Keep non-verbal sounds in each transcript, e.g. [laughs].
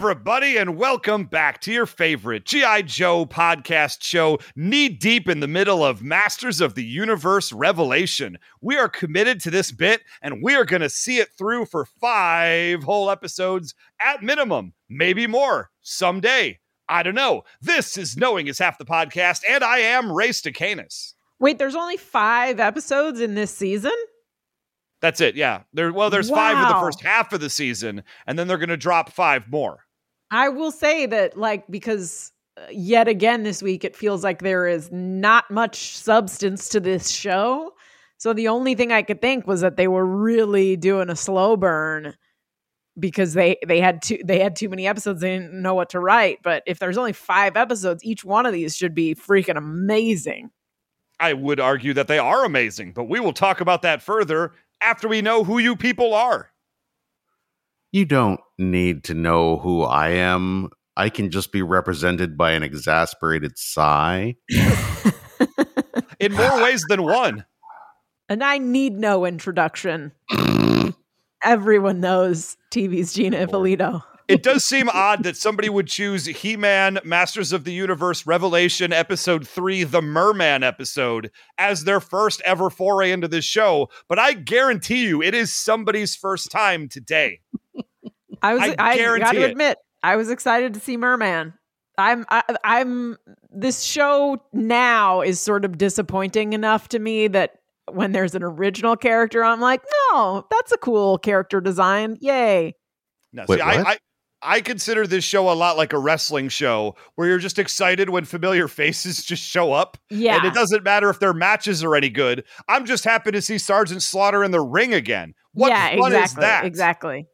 everybody, and welcome back to your favorite G.I. Joe podcast show, knee deep in the middle of Masters of the Universe Revelation. We are committed to this bit, and we are going to see it through for five whole episodes at minimum, maybe more someday. I don't know. This is Knowing is Half the Podcast, and I am Ray Stacanus. Wait, there's only five episodes in this season? That's it. Yeah. There. Well, there's wow. five of the first half of the season, and then they're going to drop five more. I will say that, like, because uh, yet again this week it feels like there is not much substance to this show. So the only thing I could think was that they were really doing a slow burn because they they had too they had too many episodes. They didn't know what to write. But if there's only five episodes, each one of these should be freaking amazing. I would argue that they are amazing, but we will talk about that further after we know who you people are. You don't need to know who I am. I can just be represented by an exasperated sigh. In more ways than one. And I need no introduction. [clears throat] Everyone knows TV's Gina Ippolito it does seem odd that somebody would choose He Man, Masters of the Universe, Revelation, Episode 3, the Merman episode, as their first ever foray into this show. But I guarantee you, it is somebody's first time today. I was, I, I got to admit, I was excited to see Merman. I'm, I, am i am this show now is sort of disappointing enough to me that when there's an original character, I'm like, no, that's a cool character design. Yay. No, Wait, see, I, I, I consider this show a lot like a wrestling show where you're just excited when familiar [laughs] faces just show up. Yeah. And it doesn't matter if their matches are any good. I'm just happy to see Sergeant Slaughter in the ring again. What yeah, fun exactly, is that? Exactly.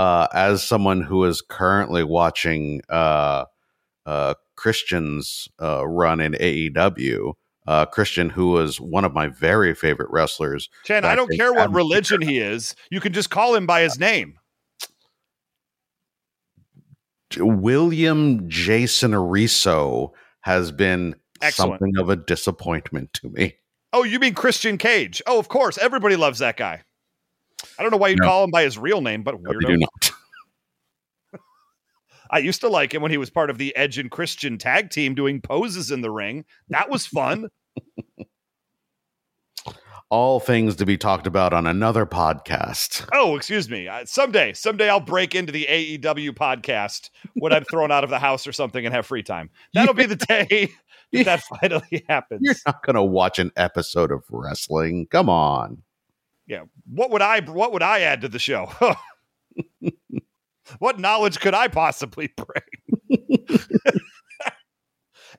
Uh, as someone who is currently watching uh, uh, Christian's uh, run in AEW, uh, Christian, who was one of my very favorite wrestlers. Chan, I don't care what religion he is. You can just call him by his name. William Jason Reso has been Excellent. something of a disappointment to me. Oh, you mean Christian Cage? Oh, of course. Everybody loves that guy. I don't know why you no. call him by his real name, but weirdo. No, do not. [laughs] I used to like him when he was part of the Edge and Christian tag team doing poses in the ring. That was fun. [laughs] all things to be talked about on another podcast. Oh, excuse me. Uh, someday, someday I'll break into the AEW podcast when I'm thrown out of the house or something and have free time. That'll be the [laughs] day that, that finally happens. You're not going to watch an episode of wrestling. Come on. Yeah. What would I what would I add to the show? [laughs] what knowledge could I possibly bring? [laughs]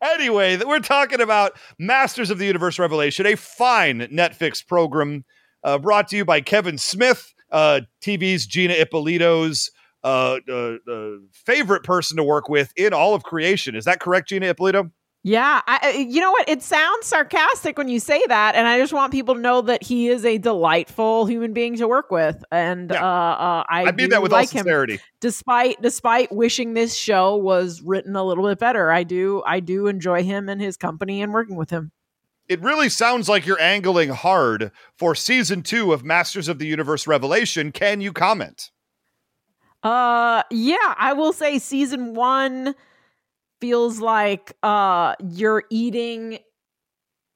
Anyway, we're talking about Masters of the Universe Revelation, a fine Netflix program uh, brought to you by Kevin Smith, uh, TV's Gina Ippolito's uh, uh, uh, favorite person to work with in all of creation. Is that correct, Gina Ippolito? Yeah, I, you know what? It sounds sarcastic when you say that, and I just want people to know that he is a delightful human being to work with, and yeah. uh, uh, I, I mean that with like all sincerity. Him, despite despite wishing this show was written a little bit better, I do I do enjoy him and his company and working with him. It really sounds like you're angling hard for season two of Masters of the Universe Revelation. Can you comment? Uh, yeah, I will say season one feels like uh you're eating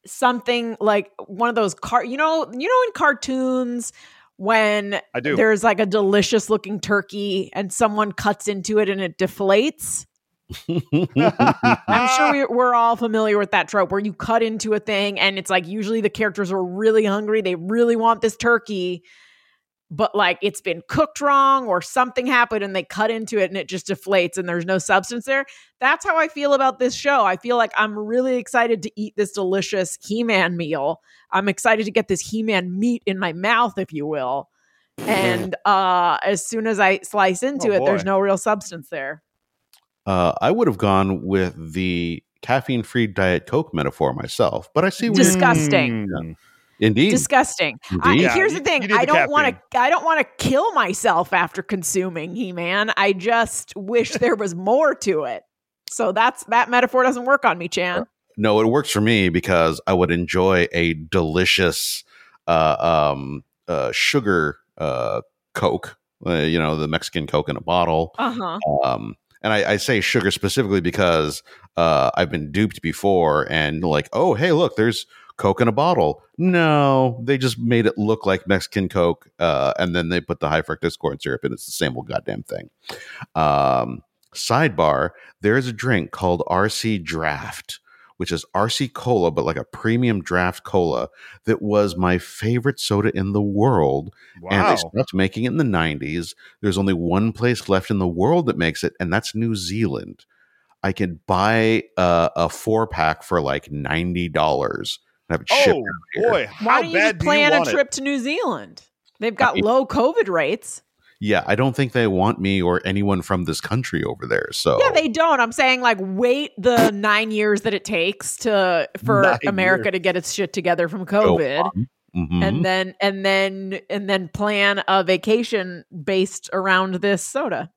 something like one of those car you know you know in cartoons when I do. there's like a delicious looking turkey and someone cuts into it and it deflates I'm sure we're all familiar with that trope where you cut into a thing and it's like usually the characters are really hungry. They really want this turkey but like it's been cooked wrong or something happened and they cut into it and it just deflates and there's no substance there. That's how I feel about this show. I feel like I'm really excited to eat this delicious He Man meal. I'm excited to get this He Man meat in my mouth, if you will. And uh, as soon as I slice into oh, it, boy. there's no real substance there. Uh, I would have gone with the caffeine free Diet Coke metaphor myself, but I see what Disgusting. Mm. Indeed, disgusting. Indeed. I, here's the thing: I don't want to. I don't want to kill myself after consuming He Man. I just wish [laughs] there was more to it. So that's that metaphor doesn't work on me, Chan. No, it works for me because I would enjoy a delicious uh, um, uh, sugar uh, Coke. Uh, you know, the Mexican Coke in a bottle. Uh-huh. Um, and I, I say sugar specifically because uh, I've been duped before, and like, oh, hey, look, there's Coke in a bottle. No, they just made it look like Mexican Coke, uh, and then they put the high fructose corn syrup, and it's the same old goddamn thing. Um, sidebar: there is a drink called RC Draft, which is RC Cola, but like a premium draft cola that was my favorite soda in the world. And Wow. they stopped making it in the 90s. There's only one place left in the world that makes it, and that's New Zealand. I could buy a, a four pack for like $90 and have it shipped. Oh out here. boy, Why how don't you bad just do you plan a want it? trip to New Zealand? They've got I- low COVID rates. Yeah, I don't think they want me or anyone from this country over there. So Yeah, they don't. I'm saying like wait the nine years that it takes to for Nine America years. to get its shit together from COVID. on. Mhm. And then and then and then plan a vacation based around this soda.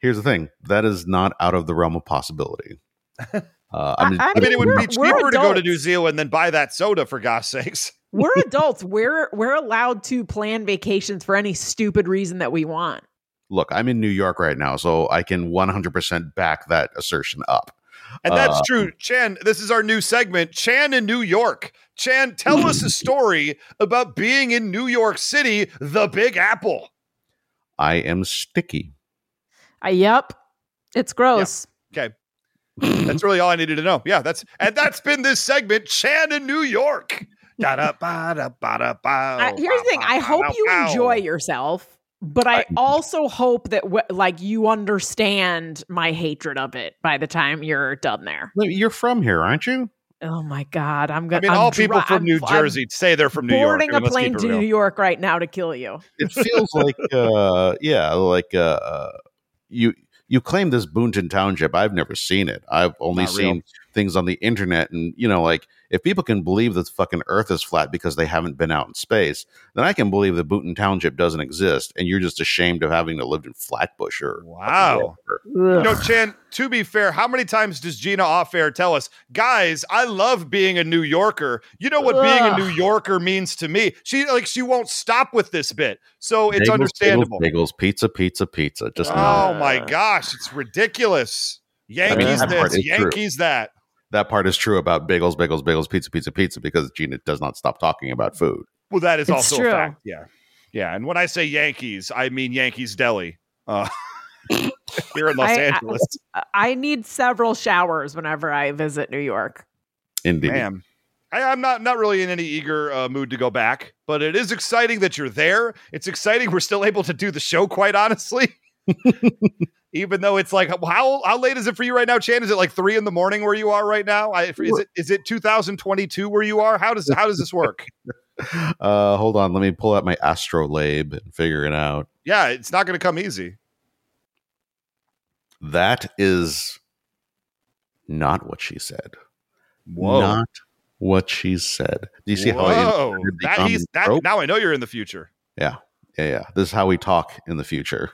Here's the thing that is not out of the realm of possibility. [laughs] Uh, I'm just- I- I mean, it would be cheaper to go to. New Zealand than buy that soda for God's sakes. [laughs] We're adults. we're we're allowed to plan vacations for any stupid reason that we want. look, I'm in New York right now, so I can 100% back that assertion up. And that's Uh, true. Chan, this is our new segment, Chan in New York. Chan, tell us a [clears throat] story about being in New York City, the Big Apple. I am sticky. Uh, yep. It's gross. Okay. That's really all I needed to know. Yeah, that's and that's been this segment, Chan in New York. I, here's the thing. I hope you enjoy yourself, but I also hope that w- like you understand my hatred of it by the time you're done there. Wait, You're from here, aren't you? Oh my god, I'm I gonna. mean, I'm all people dri- from I'm- New I'm Jersey say they're from New York. boarding I mean, a let's keep plane it to real. New York right now to kill you. It feels like, uh, yeah, like uh, uh, you you claim this Boonton Township. I've never seen it. I've only Not real. Seen things on the internet, and you know, like if people can believe that the fucking Earth is flat because they haven't been out in space, then I can believe that Boonton Township doesn't exist, and you're just ashamed of having to live in Flatbush or Wow. You know, Chan, to be fair, how many times does Gina off air tell us, guys, I love being a New Yorker. You know what being a New Yorker means to me. She like she won't stop with this bit. So it's Bagels, understandable. Bagels, bagels, pizza, pizza, pizza. Just oh know. my gosh, it's ridiculous. Yankees that part this, is true. Yankees that. That part is true about bagels, bagels, bagels, pizza, pizza, pizza, because Gina does not stop talking about food. Well, that is It's also true. a fact. Yeah. Yeah. And when I say Yankees, I mean Yankees Deli. Uh, [laughs] here in Los I- I- Angeles. I need several showers whenever I visit New York. Indeed. Man, I, I'm not not really in any eager uh, mood to go back, but it is exciting that you're there. It's exciting we're still able to do the show. Quite honestly, [laughs] even though it's like how how late is it for you right now, Chan? Is it like three in the morning where you are right now? I, is it is it 2022 where you are? How does how does this work? [laughs] Uh, hold on. Let me pull out my astrolabe and figure it out. yeah, it's not going to come easy. That is not what she said. Whoa. Not what she said. Do you see how I Whoa. inserted the that he's that now I know you're in the future. Yeah, yeah, yeah. This is how we talk in the future.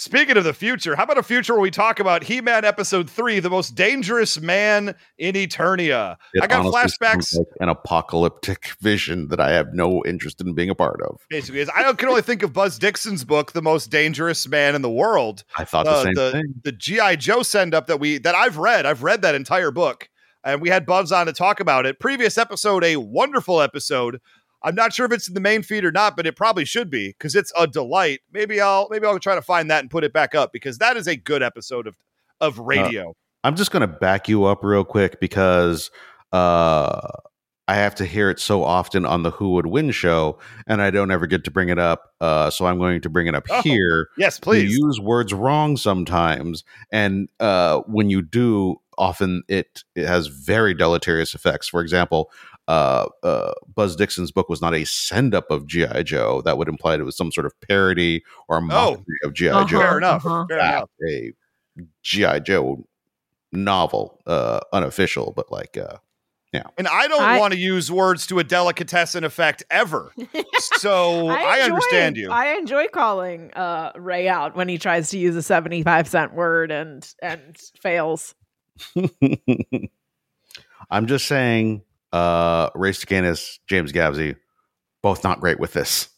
Speaking of the future, how about a future where we talk about He-Man episode 3, the most dangerous man in Eternia? It I got flashbacks like an apocalyptic [laughs] vision that I have no interest in being a part of. basically is I can only think of Buzz Dixon's book, The Most Dangerous Man in the World. I thought the Uh, same the, thing. the GI Joe send up that we that I've read. I've read that entire book, and we had Buzz on to talk about it. Previous episode, a wonderful episode. I'm not sure if it's in the main feed or not, but it probably should be because it's a delight. Maybe I'll maybe I'll try to find that and put it back up because that is a good episode of of radio. I'm just going to back you up real quick because uh, I have to hear it so often on the Who Would Win show, and I don't ever get to bring it up. Uh, so I'm going to bring it up Oh, here. yes, please. You use words wrong sometimes, and uh, when you do, often it, it has very deleterious effects. For example, uh, uh, Buzz Dixon's book was not a send up of GI Joe. That would imply it was some sort of parody or mockery of GI Uh-huh. Joe. Fair enough. uh-huh. Fair enough. a GI Joe novel, uh, unofficial, but like uh, yeah. And I don't I- want to use words to a delicatessen effect ever. [laughs] So I, enjoy- understand you. I enjoy calling uh, Ray out when he tries to use a 75 cent word and and fails. [laughs] I'm just saying, uh, Ray Stacanis, James Gavsey, both not great with this.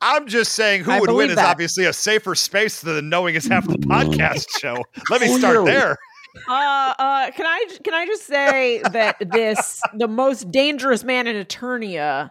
I'm just saying who I would win believe is obviously a safer space than knowing is half the podcast show. Let me [laughs] start there. Uh, uh, can I can I just say that this the most dangerous man in Eternia,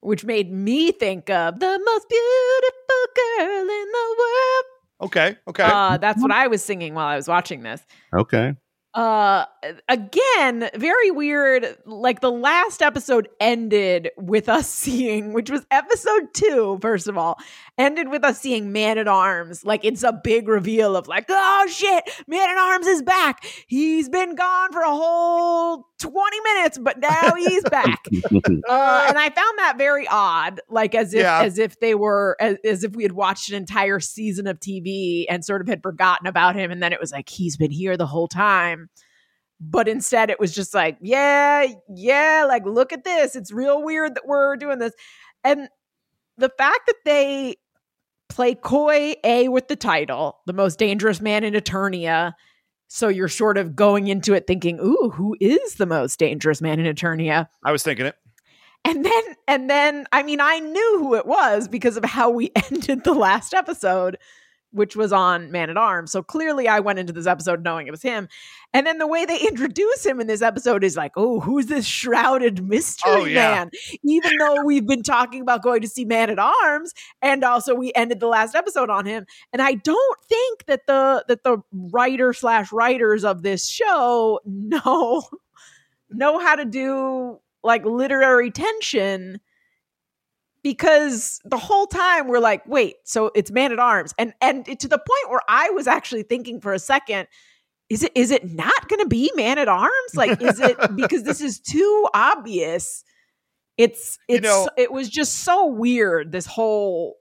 which made me think of the most beautiful girl in the world. Okay, okay. Uh, that's what I was singing while I was watching this. Okay. Uh, again, very weird. Like the last episode ended with us [laughs] seeing, which was episode two, first of all, ended with us seeing Man at Arms. Like it's a big reveal of like, oh shit, Man at Arms is back. He's been gone for a whole 20 minutes, but now he's back. [laughs] Uh, and I found that very odd, like as if Yeah. as if they were as, as if we had watched an entire season of TV and sort of had forgotten about him, and then it was like he's been here the whole time. But instead, it was just like, yeah, yeah, like look at this. It's real weird that we're doing this, and the fact that they play coy a with the title, the most dangerous man in Eternia. So you're sort of going into it thinking, ooh, who is the most dangerous man in Eternia? I was thinking it. And then, and then, I mean, I knew who it was because of how we [laughs] ended the last episode, which was on Man at Arms. So clearly, I went into this episode knowing it was him. And then the way they [laughs] introduce him in this episode is like, oh, who's this shrouded mystery Oh, yeah. man? Even though we've been talking about going to see Man at Arms, and also we ended the last episode on him. And I don't think that the that the writer slash writers of this show [laughs] know know how to do like literary tension because the whole time we're like wait so it's man at arms. And and to the point where i was actually thinking for a second is it is it not going to be man at arms? Like is it [laughs] because this is too obvious? It's You it's know- it was just so weird this whole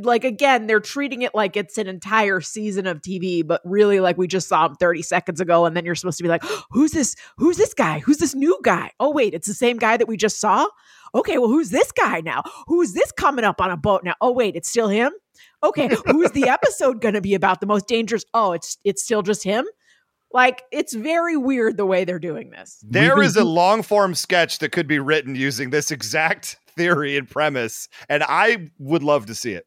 like again they're treating it like it's an entire season of tv but really like we just saw him 30 seconds ago and then you're supposed to be like who's this who's this guy? Who's this new guy? Oh wait it's the same guy that we just saw okay well who's this guy now? Who's this coming up on a boat now? Oh wait it's still him? Okay who's the [laughs] episode going to be about the most dangerous? Oh it's it's still just him? Like it's very weird the way they're doing this. There been is a long form sketch that could be written using this exact theory and premise, and I would love to see it.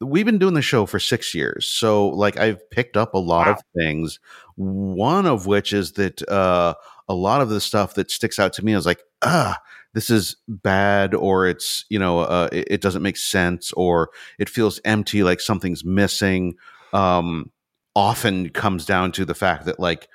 We've been doing the show for six years so like i've picked up a lot Wow. of things one of which is that uh a lot of the stuff that sticks out to me is like ah this is bad or it's you know uh it, it doesn't make sense or it feels empty like something's missing um often comes down to the fact that like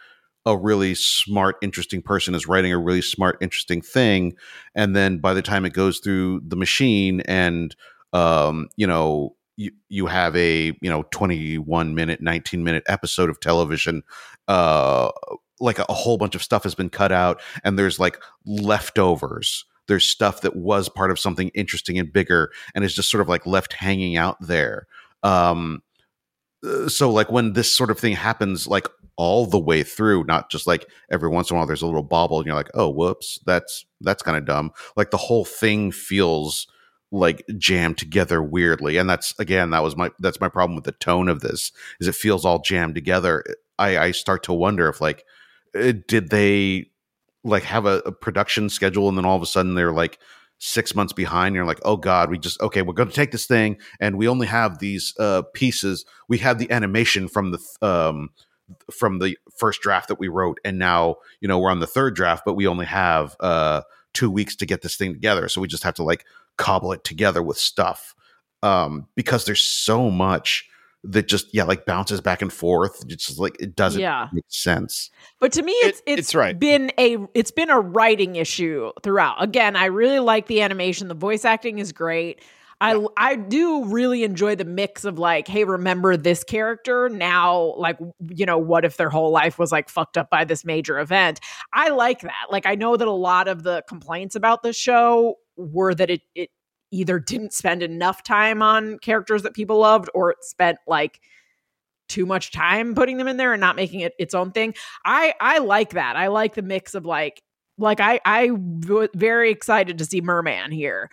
a really smart interesting person is writing a really smart interesting thing and then by the time it goes through the machine and um you know you, you have a you know 21 minute 19 minute episode of television uh like a, a whole bunch of stuff has been cut out and there's like leftovers. There's stuff that was part of something interesting and bigger and is just sort of like left hanging out there. Um uh, so like when this sort of thing happens like all the way through not just like every once in a while there's a little bobble and you're like oh whoops that's that's kind of dumb. Like the whole thing feels like jammed together weirdly and that's again that was my that's my problem with the tone of this is it feels all jammed together. I i start to wonder if like uh, did they like have a, a production schedule and then all of a sudden they're like six months behind you're like oh god we just okay we're going to take this thing and we only have these uh pieces. We have the animation from the th- um from the first draft that we wrote and now you know we're on the third draft but we only have uh two weeks to get this thing together. So we just have to like cobble it together with stuff um because there's so much that just yeah like bounces back and forth it's just like it doesn't Yeah. make sense But to me, It- it's it's, it's right. been a it's been a writing issue throughout. Again, I really like the animation. The voice acting is great. I I do really enjoy the mix of like, hey, remember this character now? Like, you know, what if their whole life was like fucked up by this major event? I like that. Like, I know that a lot of the complaints about the show were that it it either didn't spend enough time on characters that people loved, or it spent like too much time putting them in there and not making it its own thing. I I like that. I like the mix of like like I I w- very excited to see Merman here.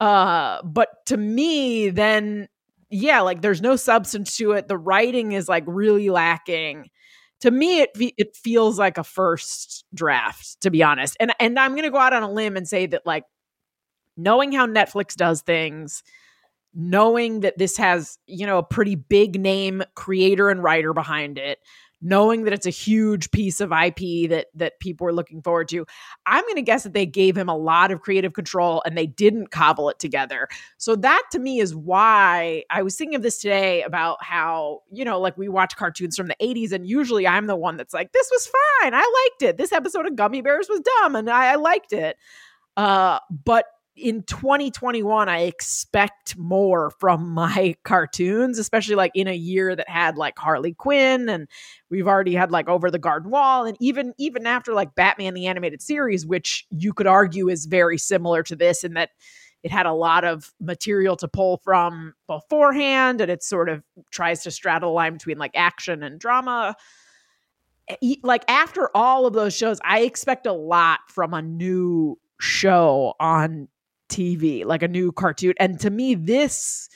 Uh but to me then yeah, like there's no substance to it. The writing is like really lacking. To me it it feels like a first draft to be honest. And and I'm to go out on a limb and say that like knowing how Netflix does things knowing that this has, you know, a pretty big name creator and writer behind it, knowing that it's a huge piece of IP that that people are looking forward to. I'm going to guess that they gave him a lot of creative control and they didn't cobble it together. So that to me is why I was thinking of this today about how, you know, like we watch cartoons from the 80s and usually I'm the one that's like this was fine. I liked it. This episode of Gummi Bears was dumb and I, I liked it. Uh but in 2021 i expect more from [laughs] my cartoons especially like in a year that had like harley quinn and we've already had like over the garden wall and even even after like batman the animated series which you could argue is very similar to this in that it had a lot of material to pull from beforehand and it sort of tries to straddle the line between like action and drama. Like after all of those shows i expect a lot from a new show on TV, like a new cartoon. And to me, this,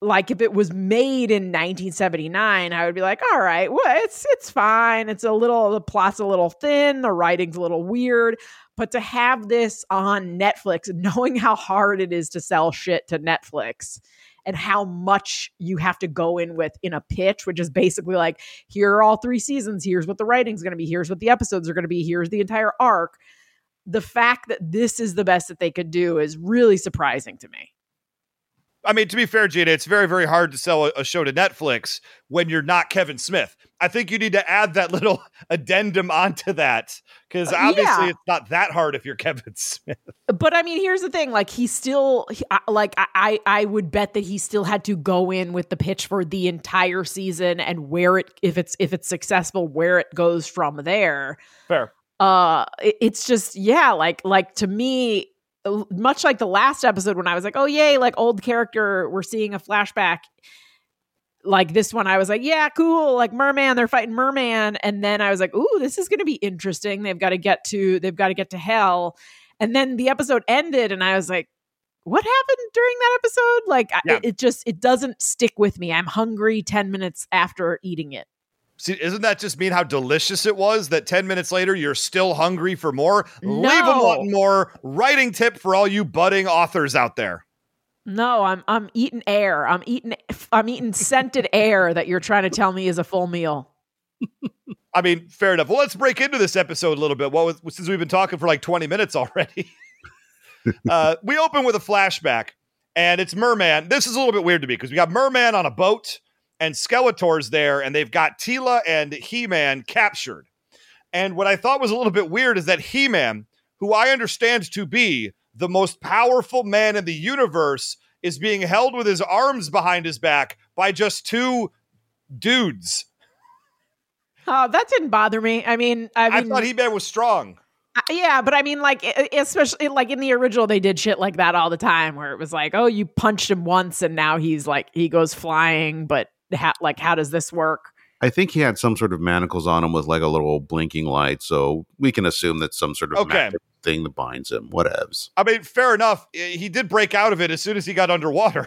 like if it was made in 1979, I would be like, all right, well, it's it's fine. It's a little the plot's a little thin, the writing's a little weird. But to have this on Netflix, [laughs] knowing how hard it is to sell shit to Netflix and how much you have to go in with in a pitch, which is basically like, here are all three seasons, here's what the writing's gonna be, here's what the episodes are gonna be, here's the entire arc the fact that this is the best that they could do is really surprising to me. I mean, to be fair, Gina, it's very, very hard to sell a, show to Netflix when you're not Kevin Smith. I think you need to add that [laughs] little addendum onto that because uh, obviously yeah. it's not that hard if you're Kevin [laughs] Smith. But I mean, here's the thing: like he still, he, like I, I would bet that he still had to go in with the pitch for the entire season and where it, if it's if it's successful, where it goes from there. Fair uh it's just yeah like like to me much like the last episode when i was like oh yay like old character we're seeing a flashback like this one i was like yeah cool like merman they're fighting merman and then i was like ooh this is going to be interesting they've got to get to they've got to get to hell and then the episode ended and i was like what happened during that episode like yeah. it, it just it doesn't stick with me i'm hungry 10 minutes after eating it See, isn't that just mean how delicious it was that 10 minutes later you're still hungry for more? No. Leave them wanting more. Writing tip for all you budding authors out there. No, I'm I'm eating air. I'm eating I'm eating scented air that you're trying to tell me is a full meal. [laughs] I mean, fair enough. Well, let's break into this episode a little bit. Well, since we've been talking for like 20 minutes already. [laughs] uh, we open with a flashback, and it's Merman. This is a little bit weird to me because we got Merman on a boat and Skeletor's there, and they've got Teela and He Man captured. And what I thought was a little bit weird is that He Man, who I understand to be the most powerful man in the universe, is being held with his arms behind his back by just two dudes. Oh, that didn't bother me. I mean, I, mean, I thought He Man was strong. Uh, yeah, but I mean, like, especially like in the original, they did shit like that all the time, where it was like, oh, you punched him once, and now he's like he goes flying, but how, like how does this work? I think he had some sort of manacles on him with like a little blinking light, so we can assume that some sort of okay. Thing that binds him. Whatevs. I mean, fair enough. Eh, he did break out of it as soon as he got underwater.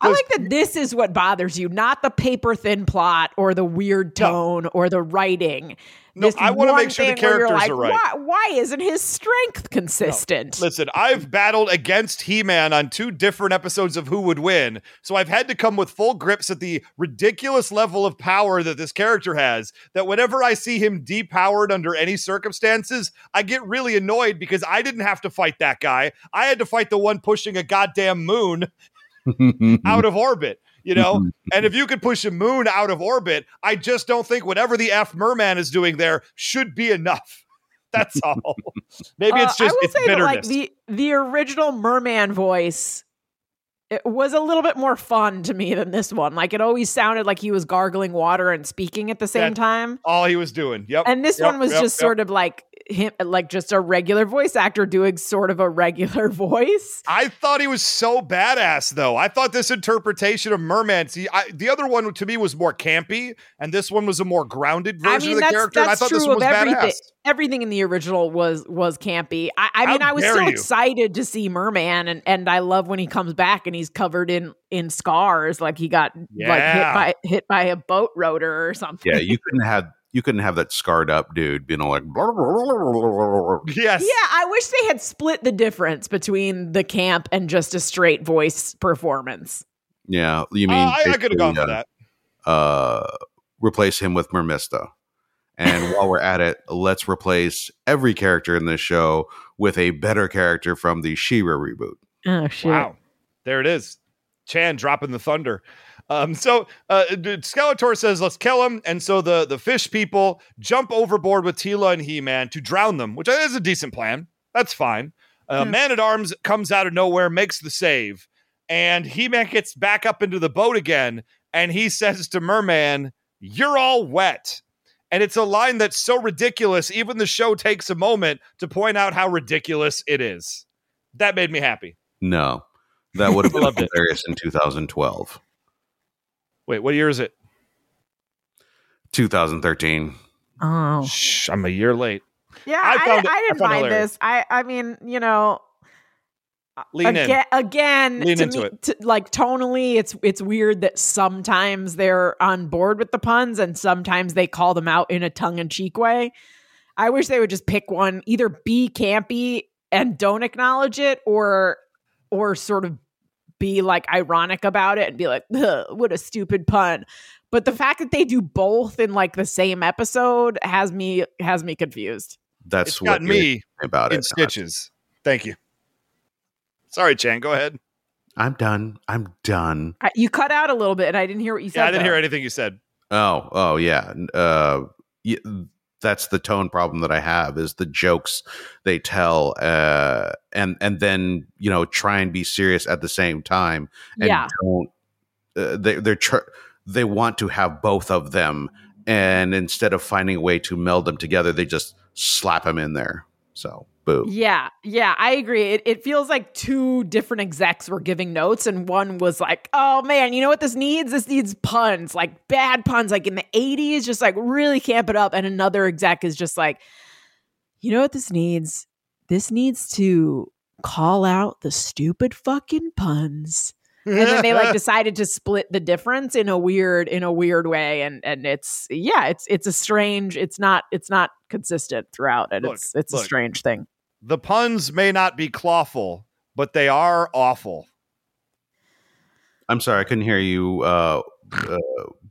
I like that this is what bothers you, not the paper thin plot or the weird tone no. or the writing. No, I want to make sure the characters like, are right. Why, why, isn't his strength consistent? No. Listen, I've battled against He Man on two different episodes of Who Would Win, so I've had to come with full grips at the ridiculous level of power that this character has. That whenever I see him depowered under any circumstances, I get really annoyed because I didn't have to fight that guy. I had to fight the one pushing a goddamn moon [laughs] out of orbit you know? [laughs] and if you could push a moon out of orbit, I just don't think whatever the F Merman is doing there should be enough. [laughs] That's all. Maybe it's uh, just it's bitterness. That, like the the original Merman voice it was a little bit more fun to me than this one. Like it always sounded like he was gargling water and speaking at the same That's time. All he was doing. Yep. And this yep, one was yep, just yep. sort of like him like just a regular voice actor doing sort of a regular [laughs] voice. I thought he was so badass though. I thought this interpretation of Merman, see, I, the other one to me was more campy, and this one was a more grounded version I mean, of the that's, character. That's I thought this one was everything. badass. Everything in the original was was campy. I, I mean, I was so you. excited to see Merman, and and I love when he comes back and he's covered in in scars, like he got yeah. like hit by hit by a boat rotor or something. Yeah, you couldn't have you couldn't have that scarred up dude being all like yes yeah i wish they had split the difference between the camp and just a straight voice performance Yeah, you mean Uh, I, I could have gone basically, for uh, that. uh, replace him with Mermista. And [laughs] while we're at it, let's replace every character in this show with a better character from the She-Ra reboot. Oh shit. Wow. There it is. Chan dropping the thunder. Um, so uh, Skeletor says, let's kill him. And so the, the fish people jump overboard with Teela and He Man to drown them, which is a decent plan. That's fine. Uh, Hmm. Man at Arms comes out of nowhere, makes the save, and He Man gets back up into the boat again. And he says to Merman, You're all wet. And it's a line that's so ridiculous, even the show takes a moment to point out how ridiculous it is. That made me happy. No, that would have [laughs] been Loved it. hilarious in 2012, Wait, what year is it? 2013. Oh. Shh, I'm a year late. Yeah, I I, it- I, I didn't found it mind hilarious. this. I I mean, you know, Lean again, again Lean to into me, it. to- like tonally, it's it's weird that sometimes they're on board with the puns and sometimes they call them out in a tongue in cheek way. I wish they would just pick one, either be campy and don't acknowledge it, or or sort of be like ironic about it and be like, "What a stupid pun." But the fact that they do both in like the same episode has me has me confused. That's It's what got me about in it. stitches. Thank you. Sorry, Chan. Go ahead. I'm done. I'm done. I, you cut out a little bit, and I didn't hear what you said. Yeah, I didn't though. hear anything you said. Oh, oh yeah. Uh, y- that's the tone problem that I have is the jokes they tell, uh, and and then you know try and be serious at the same time, and Yeah. don't. Uh, they they're tr- they want to have both of them, and instead of finding a way to meld them together, they just slap them in there. So boo. Yeah, yeah, I agree. It, it feels like two different execs were giving notes, and one was like, "Oh man, you know what this needs? This needs puns, like bad puns, like in the '80s, just like really camp it up." And another exec is just like, "You know what this needs? This needs to call out the stupid fucking puns." And then they like [laughs] decided to split the difference in a weird in a weird way, and and it's yeah, it's it's a strange. It's not it's not consistent throughout, and Look, it's it's a strange thing. The puns may not be clawful, but they are awful. I'm sorry, I couldn't hear you. Uh, uh,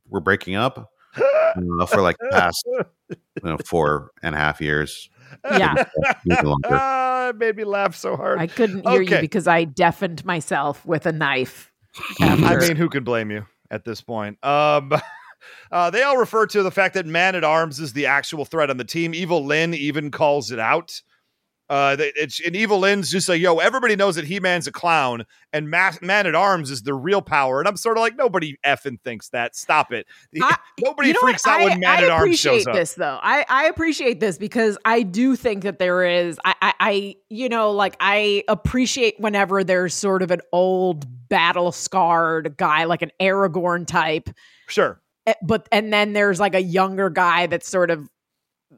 we're breaking up uh, for like the past you know, four and a half years. Yeah. Maybe longer. [laughs] Ah, it made me laugh so hard. I couldn't hear Okay. you because I deafened myself with a knife. [laughs] I mean, who can blame you at this point? Um, [laughs] uh, they all refer to the fact that Man at Arms is the actual threat on the team. Evil-Lyn even calls it out. Uh, they- it's an Evil-Lyn's just like, yo, everybody knows that He Man's a clown and Ma- Man at Arms is the real power. And I'm sort of like, nobody effing thinks that. Stop it. I- [laughs] nobody You know freaks what? out when Man I at Arms shows up. I appreciate this though. I, I appreciate this because I do think that there is I, I I you know like I appreciate whenever there's sort of an old battle scarred guy like an Aragorn type Sure. eh, but and then there's like a younger guy that's sort of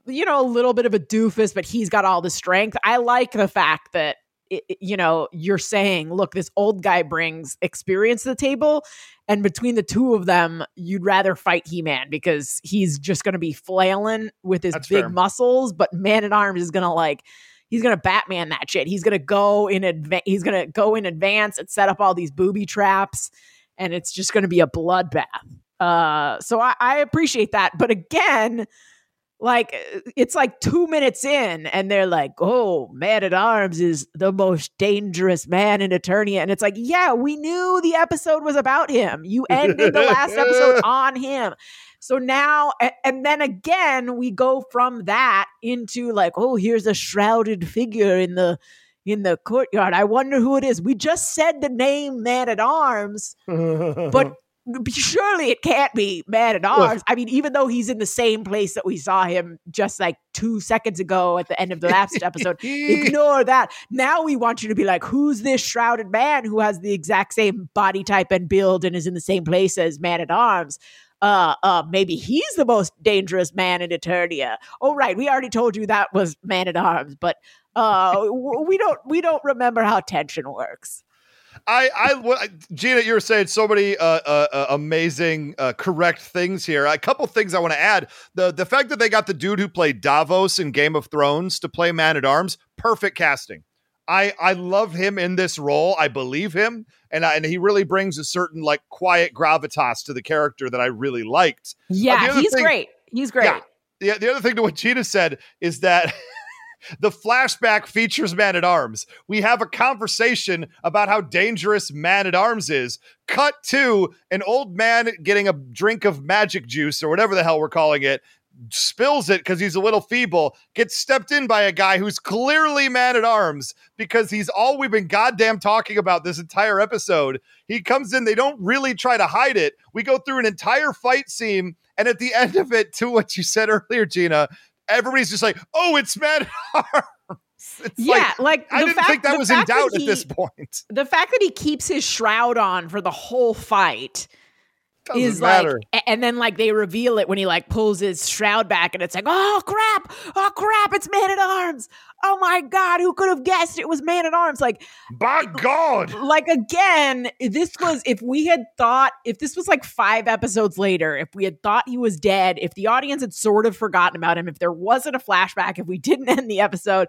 you know a little bit of a doofus but he's got all the strength i like the fact that it, you know you're saying look this old guy brings experience to the table and between the two of them you'd rather fight he-man because he's just going to be flailing with his That's big fair. muscles but man at arms is going to like he's going to batman that shit he's going to go in advance he's going to go in advance and set up all these booby traps and it's just going to be a bloodbath uh, so I, I appreciate that. But again, like it's like two minutes in, and they're like, "Oh, Man at Arms is the most dangerous man in Eternia," and it's like, "Yeah, we knew the episode was about him. You ended the last episode [laughs] on him." So now, and then again, we go from that into like, "Oh, here's a shrouded figure in the." In the courtyard, I wonder who it is. We just said the name Man at Arms, but [laughs] surely it can't be Man at Arms. I mean, even though he's in the same place that we saw him just like two seconds ago at the end of the last episode, [laughs] ignore that. Now we want you to be like, who's this shrouded man who has the exact same body type and build and is in the same place as Man at Arms? Uh, uh, maybe he's the most dangerous man in Eternia. Oh, right, we already told you that was Man at Arms, but uh, we don't we don't remember how tension works. I, I, Gina, you were saying so many uh, uh, uh, amazing, uh, correct things here. A couple things I want to add: the the fact that they got the dude who played Davos in Game of Thrones to play Man at Arms, perfect casting. I I love him in this role. I believe him, and I, and he really brings a certain like quiet gravitas to the character that I really liked. Yeah, he's thing, great. He's great. Yeah, the, the other thing to what Gina said is that [laughs] the flashback features Man at Arms. We have a conversation about how dangerous Man at Arms is. Cut to an old man getting a drink of magic juice or whatever the hell we're calling it, spills it because he's a little feeble, gets stepped in by a guy who's clearly man at arms because he's all we've been goddamn talking about this entire episode. He comes in, they don't really try to hide it. We go through an entire fight scene, and at the end of it, to what you said earlier, Gina, everybody's just like, oh, it's man at [laughs] arms. It's yeah, like, like I didn't fact, think that was in doubt he, at this point. The fact that he keeps his shroud on for the whole fight doesn't is matter. like, and then like they reveal it when he like pulls his shroud back, and it's like, oh crap, oh crap, it's Man at Arms. Oh my god, who could have guessed it was Man at Arms? Like, by God, like again, this was if we had thought if this was like five episodes later, if we had thought he was dead, if the audience had sort of forgotten about him, if there wasn't a flashback, if we didn't end the episode,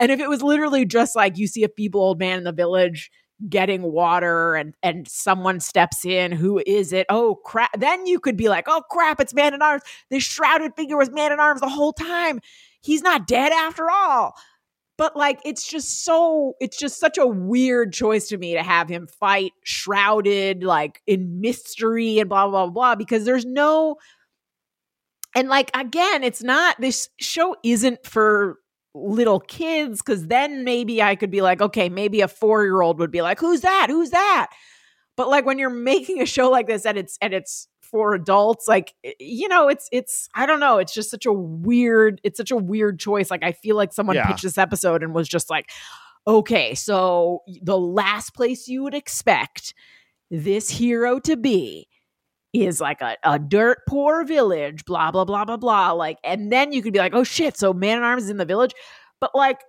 and if it was literally just like you see a feeble old man in the village getting water and and someone steps in who is it? Oh crap. Then you could be like oh crap it's man in arms. This shrouded figure was man in arms the whole time. He's not dead after all. But like it's just so it's just such a weird choice to me to have him fight shrouded like in mystery and blah blah blah, blah because there's no and like again it's not this show isn't for little kids because then maybe I could be like, okay, maybe a four year old would be like, who's that? Who's that? But like when you're [laughs] making a show like this and it's and it's for adults, like eh, you know, it's it's I don't know, it's just such a weird, it's such a weird choice. Like I feel like someone yeah. pitched this episode and was just like, okay, so the last place you would expect this hero to be is like a, a dirt poor village, blah, blah, blah, blah, blah. Like, and then you could be like, oh shit, so Man at Arms is in the village. But like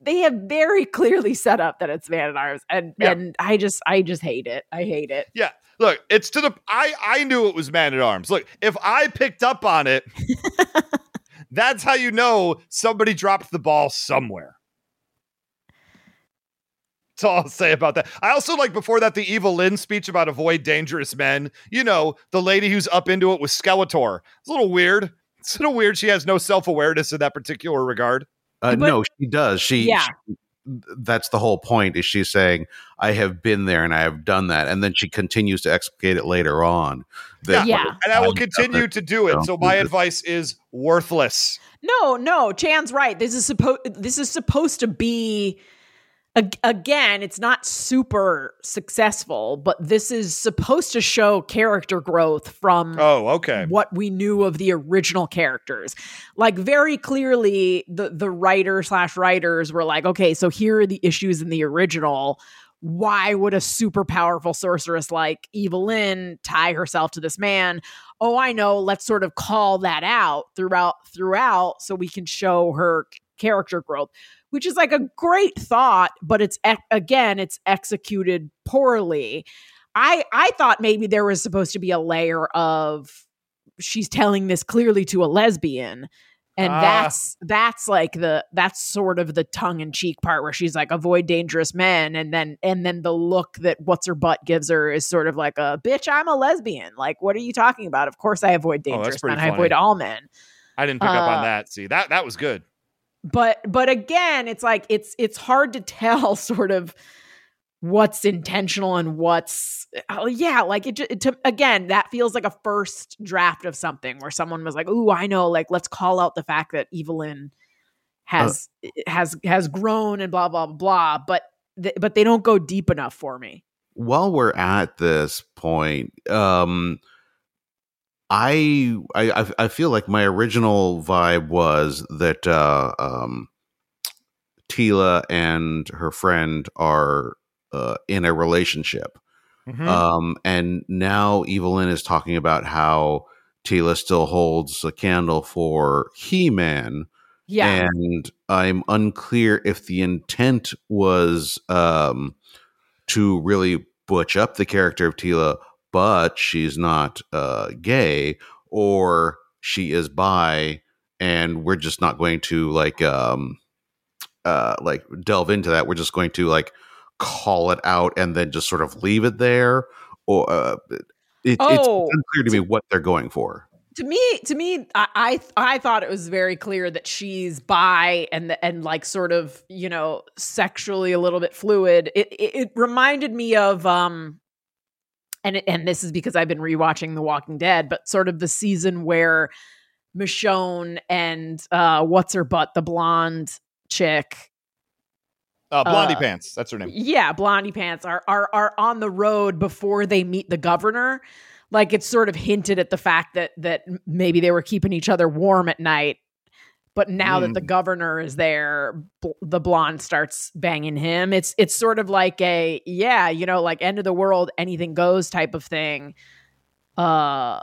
they have very [laughs] clearly set up that it's Man at Arms. And yeah. and I just I just hate it. I hate it. Yeah. Look, it's to the I I knew it was Man at Arms. Look, if I picked up on it, [laughs] that's how you know somebody dropped the ball somewhere. That's all I'll say about that. I also like before that the Evil-Lyn speech about avoid dangerous men. You know, the lady who's up into it with Skeletor. It's a little weird. It's a little weird. She has no self awareness in that particular regard. Uh, but, no, she does. She, yeah. She, that's the whole point. Is she's saying I have been there and I have done that, and then she continues to explicate it later on. That, yeah, and I will continue to do it. So my advice is worthless. No, no, Chan's right. This is supposed. This is supposed to be again, it's not super successful, but this is supposed to show character growth from oh, okay, what we knew of the original characters. Like very clearly, the the writer slash writers were like, okay, so here are the issues in the original. Why would a super powerful sorceress like Evil-Lyn tie herself to this man? Oh, I know. Let's sort of call that out throughout throughout, so we can show her character growth which is like a great thought, but it's again, it's executed poorly. I I thought maybe there was supposed to be a layer of she's telling this clearly to a lesbian and uh, that's that's like the that's sort of the tongue in cheek part where she's like avoid dangerous men and then and then the look that what's her butt gives her is sort of like a bitch I'm a lesbian. Like what are you talking about? Of course I avoid oh, dangerous oh, men. Funny. I avoid all men. I didn't pick uh, up on uh, that. See that that was good but but again it's like it's it's hard to tell [laughs] sort of what's intentional and what's uh, yeah like it, it to, again that feels like a first draft of something where someone was like ooh i know like let's call out the fact that Evil-Lyn has uh, has has grown and blah blah blah but th- but they don't go deep enough for me. While we're at this point um I, I I feel like my original vibe was that uh, um, Teela and her friend are uh, in a relationship, mm-hmm. um, and now Evil-Lyn is talking about how Teela still holds a candle for He Man. Yeah, and I'm unclear if the intent was um, to really butch up the character of Teela but she's not uh, gay, or she is bi, and we're just not going to like um, uh like delve into that. We're just going to like call it out and then just sort of leave it there, or uh, it, Oh. it's unclear to me what they're going for. to me to me I, I i thought it was very clear that she's bi and and like sort of you know sexually a little bit fluid it it, it reminded me of um and and this is because i've been rewatching the walking dead but sort of the season where michonne and uh what's her butt the blonde chick Uh, Blondie Uh, Pants. That's her name. yeah, Blondie Pants are are are on the road before they meet the governor. Like it's sort of hinted at the fact that that maybe they were keeping each other warm at night. But now that the governor is there, bl- the blonde starts banging him. It's it's sort of like a yeah, you know, like end of the world, anything goes type of thing. Uh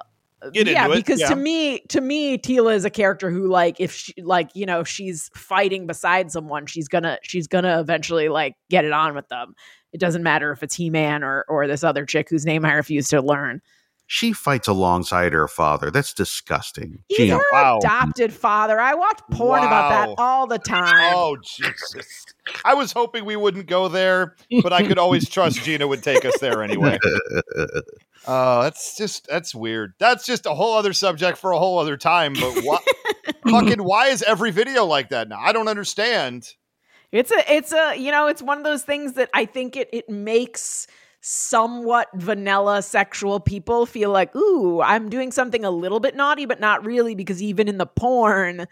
yeah, because yeah. to me, to me, Teela is a character who, like, if she, like, you know, she's fighting beside someone, she's gonna, she's gonna eventually like get it on with them. It doesn't matter if it's He Man or or this other chick whose name I refuse to learn. She fights alongside her father. That's disgusting. He's Gina, her wow. adopted father. I watch porn about that all the time. Oh Jesus! I was hoping we wouldn't go there, but I could always trust Gina would take us there anyway. [laughs] Oh, that's just that's weird. That's just a whole other subject for a whole other time. But what? [laughs] fucking why is every video like that now? I don't understand. It's a it's a you know it's one of those things that I think it it makes somewhat vanilla sexual people feel like ooh I'm doing something a little bit naughty but not really because even in the porn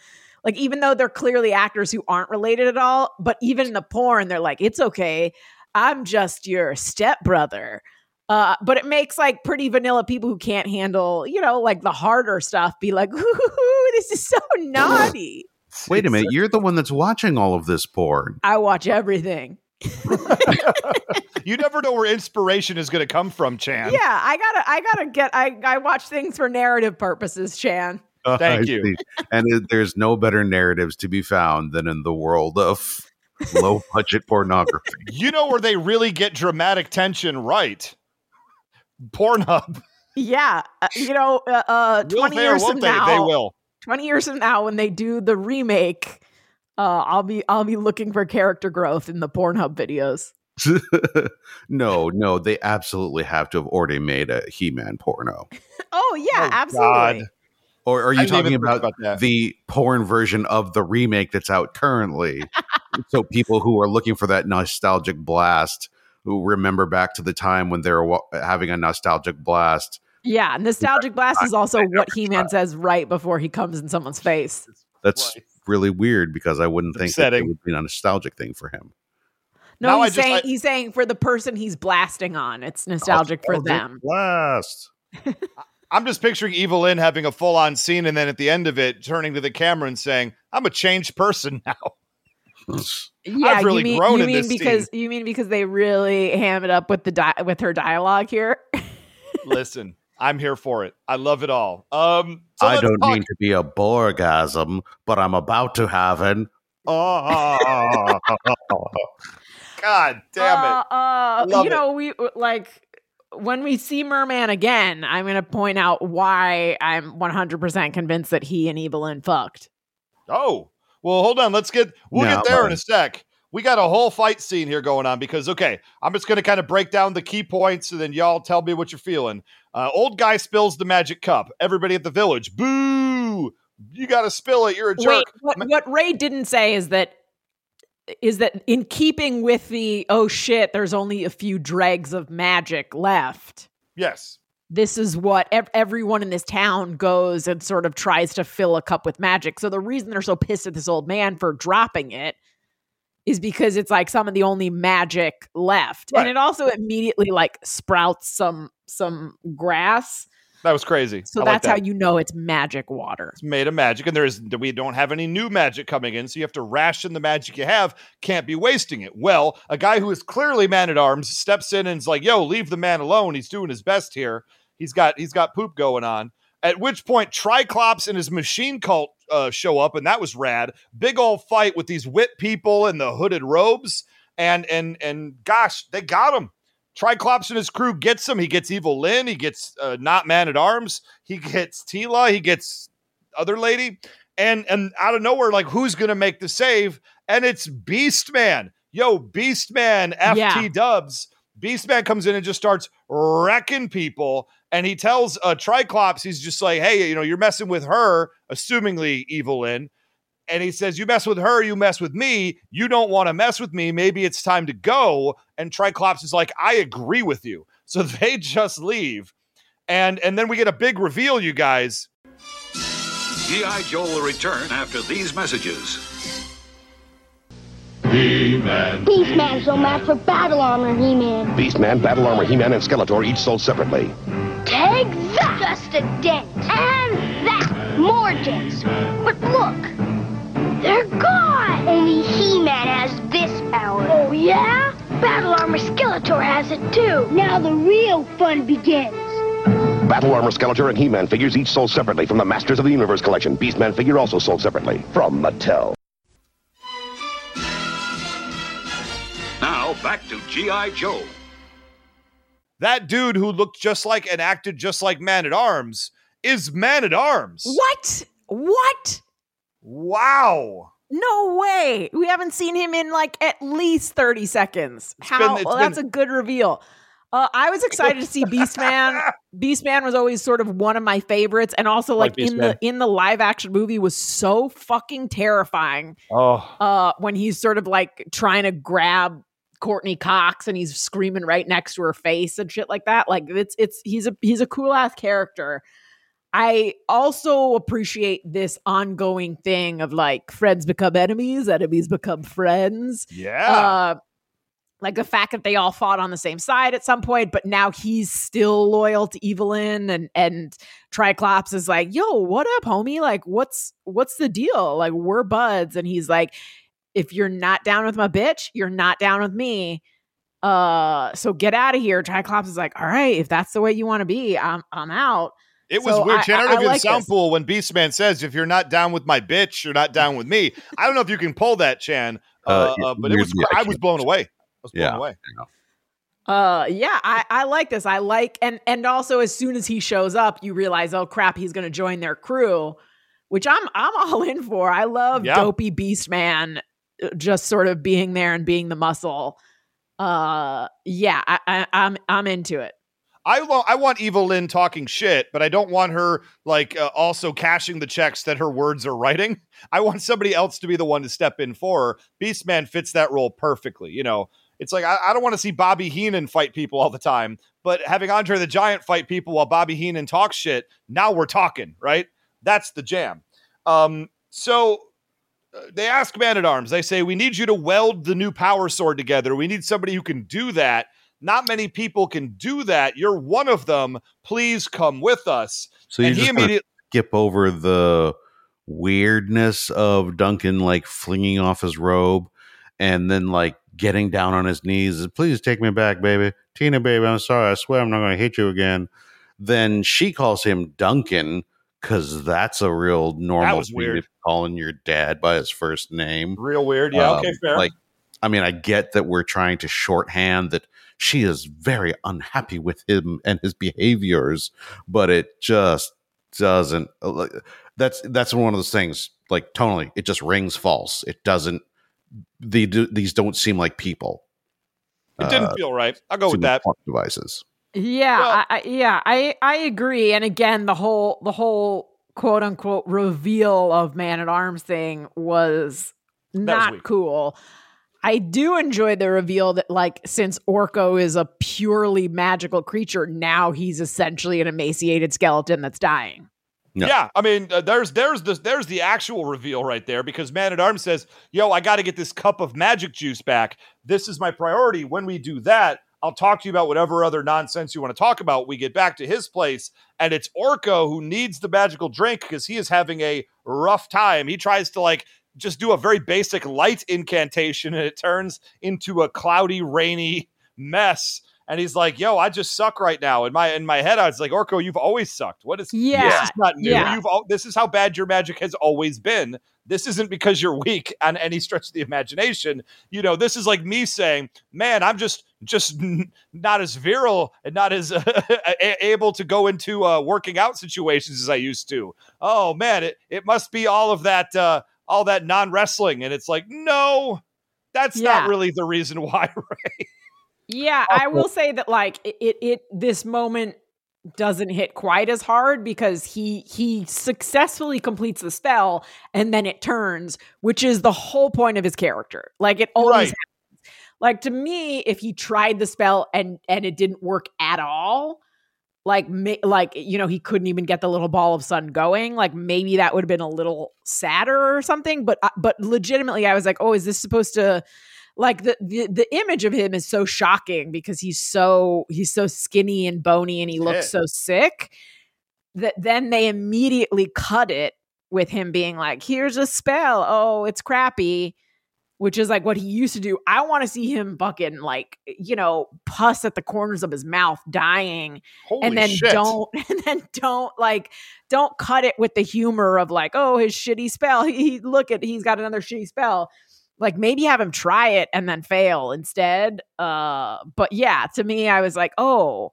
like even though they're clearly actors who aren't related at all but even in the porn they're like it's okay I'm just your stepbrother uh, but it makes like pretty vanilla people who can't handle, you know, like the harder stuff be like, ooh, [laughs] this is so naughty. wait a minute. You're the one that's watching all of this porn. I watch everything. [laughs] You never know where inspiration is going to come from, Chan. Yeah, I gotta, I gotta get, I, I watch things for narrative purposes, Chan. Thank I you. see. And it, there's no better narratives to be found than in the world of low [laughs] budget pornography. You know where they really get dramatic tension right? Pornhub. Yeah, uh, you know, uh, uh, twenty years from they? now, They will. twenty years from now, when they do the remake, uh, I'll be, I'll be looking for character growth in the Pornhub videos. [laughs] no, no, they absolutely have to have already made a He-Man porno. [laughs] Oh yeah, Oh, absolutely. God. Or are you didn't talking about, about the porn version of the remake that's out currently? [laughs] so people who are looking for that nostalgic blast, who remember back to the time when they were wa- having a nostalgic blast. Yeah, nostalgic blast is also what He Man says right before he comes in someone's face. That's Right. Really weird because I wouldn't think that it would be a nostalgic thing for him. No, Now I he's just- saying I- he's saying for the person he's blasting on, it's nostalgic for them. Blast. [laughs] I'm just picturing Evil-Lyn having a full on scene and then at the end of it turning to the camera and saying, I'm a changed person [laughs] now. Yeah, I've really you mean, grown you in mean this because you mean because they really ham it up with the di- with her dialogue here. [laughs] Listen, I'm here for it. I love it all. Um, so I don't talk- mean to be a borgasm, but I'm about to have an. Oh, [laughs] God damn it. Uh, uh, Love you it. know, we like when we see Merman again. I'm going to point out why I'm 100 percent convinced that he and Evil-Lyn fucked. Oh, well, hold on. Let's get, we'll No, get there in a sec. We got a whole fight scene here going on because, okay, I'm just going to kind of break down the key points and then y'all tell me what you're feeling. Uh, old guy spills the magic cup. Everybody at the village, boo! You got to spill it. You're a jerk. Wait, what, what Ray didn't say is that is that in keeping with the oh shit, there's only a few dregs of magic left. Yes. This is what ev- everyone in this town goes and sort of tries to fill a cup with magic. So the reason they're so pissed at this old man for dropping it is because it's like some of the only magic left. Right. And it also immediately like sprouts some some grass. That was crazy. So I like that's that. how you know it's magic water. It's made of magic, and there is we don't have any new magic coming in, so you have to ration the magic you have. Can't be wasting it. Well, a guy who is clearly man at arms steps in and is like, "Yo, leave the man alone. He's doing his best here. He's got he's got poop going on." At which point, Tri-Klops and his machine cult uh, show up, and that was rad. Big old fight with these whip people in the hooded robes, and and and gosh, they got him. Tri-Klops and his crew gets him. He gets Evil-Lyn. He gets uh, not man at arms. He gets Teela. He gets other lady. And and out of nowhere, like who's gonna make the save? and it's Beastman. Yo, Beastman, FT Yeah. dubs. Beastman comes in and just starts wrecking people. And he tells uh, Tri-Klops, he's just like, hey, you know, you're messing with her, assumingly Evil-Lyn. And he says, You mess with her, you mess with me. You don't want to mess with me. Maybe it's time to go. And Tri-Klops is like, I agree with you. [laughs] So they just leave. And and then we get a big reveal, you guys. G.I. Joe will return after these messages. He-Man. Beastman's no match for Battle Armor He-Man. Beastman, Battle Armor, He-Man, and Skeletor each sold separately. Take that! Just a dent. And that! More dents. But look! They're gone! Only He-Man has this power. Oh, yeah? Battle Armor Skeletor has it too. Now the real fun begins. Battle Armor, Skeletor, and He-Man figures each sold separately from the Masters of the Universe collection. Beastman figure also sold separately from Mattel. Now back to G.I. Joe. That dude who looked just like and acted just like Man at Arms is Man at Arms. What? What? Wow. No way. We haven't seen him in like at least 30 seconds. How? been- it's well, that's a good reveal. Uh, I was excited to see [laughs] Beastman. Beastman was always sort of one of my favorites, and also Like like, in the in the live action movie was so fucking terrifying. Oh. Uh, when he's sort of like trying to grab Courteney Cox and he's screaming right next to her face and shit like that. Like it's it's he's a he's a cool ass character. I also appreciate this ongoing thing of like friends become enemies, enemies become friends. Yeah. Uh, like the fact that they all fought on the same side at some point, but now he's still loyal to Evil-Lyn and and Tri-Klops is like, "Yo, what up, homie? Like, what's what's the deal? Like, we're buds." And he's like, "If you're not down with my bitch, you're not down with me. Uh, so get out of here." Tri-Klops is like, "All right, if that's the way you want to be, I'm I'm out." It was So weird. I- Chan, I, I- don't know if you like sound this. pool when Beastman says, if you're not down with my bitch, you're not down with me. I don't know if you can pull that, Chan. Uh, Uh, uh, but it was, weirdly, I I was blown away. I was blown Yeah. away. Uh yeah, I, I like this. I like and and also as soon as he shows up, you realize, oh crap, he's gonna join their crew, which I'm I'm [laughs] all in for. I love Yeah. dopey beast man uh, just sort of being there and being the muscle. Uh yeah, I, I I'm I'm into it. I want I want Evil-Lyn talking shit, but I don't want her like uh, also cashing the checks that her words are writing. [laughs] I want somebody else to be the one to step in for her. Beastman fits that role perfectly. You know, it's like I, I don't want to see Bobby Heenan fight people all the time, but having Andre the Giant fight people while Bobby Heenan talks shit, now we're talking, right? That's the jam. Um, so they ask Man at Arms. They say we need you to weld the new power sword together. We need somebody who can do that. Not many people can do that. You're one of them. Please come with us. So you he just immediately skip over the weirdness of Duncan like flinging off his robe and then like getting down on his knees. Please take me back, baby. Tina, baby, I'm sorry. I swear I'm not going to hit you again. Then she calls him Duncan because that's a real normal was thing weird. calling your dad by his first name. real weird. Yeah, Um, okay, fair. Like, I mean, I get that we're trying to shorthand that she is very unhappy with him and his behaviors, but it just doesn't. uh, That's that's one of those things. Like tonally, it just rings false. It doesn't. They do, these don't seem like people. it didn't uh, feel right. I'll go with that. devices. Yeah, Well- I, I, yeah, I I agree. And again, the whole the whole quote unquote reveal of Man at Arms thing was not weak. cool. I do enjoy the reveal that like since Orko is a purely magical creature, now he's essentially an emaciated skeleton that's dying. Yeah. Yeah, I mean, uh, there's there's the there's the actual reveal right there because Man at Arms says, "Yo, I got to get this cup of magic juice back. This is my priority. When we do that, I'll talk to you about whatever other nonsense you want to talk about." We get back to his place, and it's Orko who needs the magical drink because he is having a rough time. He tries to like just do a very basic light incantation, and it turns into a cloudy, rainy mess. And he's like, "Yo, I just suck right now." In my in my head, I was like, "Orko, you've always sucked. What is yeah, this is not new. yeah. You've this is how bad your magic has always been. This isn't because you're weak on any stretch of the imagination. You know, this is like me saying, "Man, I'm just just not as virile and not as [laughs] a- able to go into uh, working out situations as I used to." Oh man, it it must be all of that uh, all that non wrestling, and it's like, no, that's Yeah. not really the reason [laughs] why. Right? Yeah, I will say that like it, it it this moment doesn't hit quite as hard because he he successfully completes the spell and then it turns, which is the whole point of his character. Like it always Right. happens. Like to me, if he tried the spell and and it didn't work at all, like like you know he couldn't even get the little ball of sun going. Like maybe that would have been a little sadder or something. But uh, but legitimately, I was like, oh, is this supposed to? Like the, the the image of him is so shocking because he's so he's so skinny and bony and he looks Yeah. so sick that then they immediately cut it with him being like here's a spell. Oh it's crappy which is like what he used to do. I want to see him fucking like you know pus at the corners of his mouth dying. Holy and then shit. don't [laughs] and then don't like don't cut it with the humor of like oh his shitty spell. [laughs] He, he- look at he's got another shitty spell like maybe have him try it and then fail instead uh but yeah to me i was like oh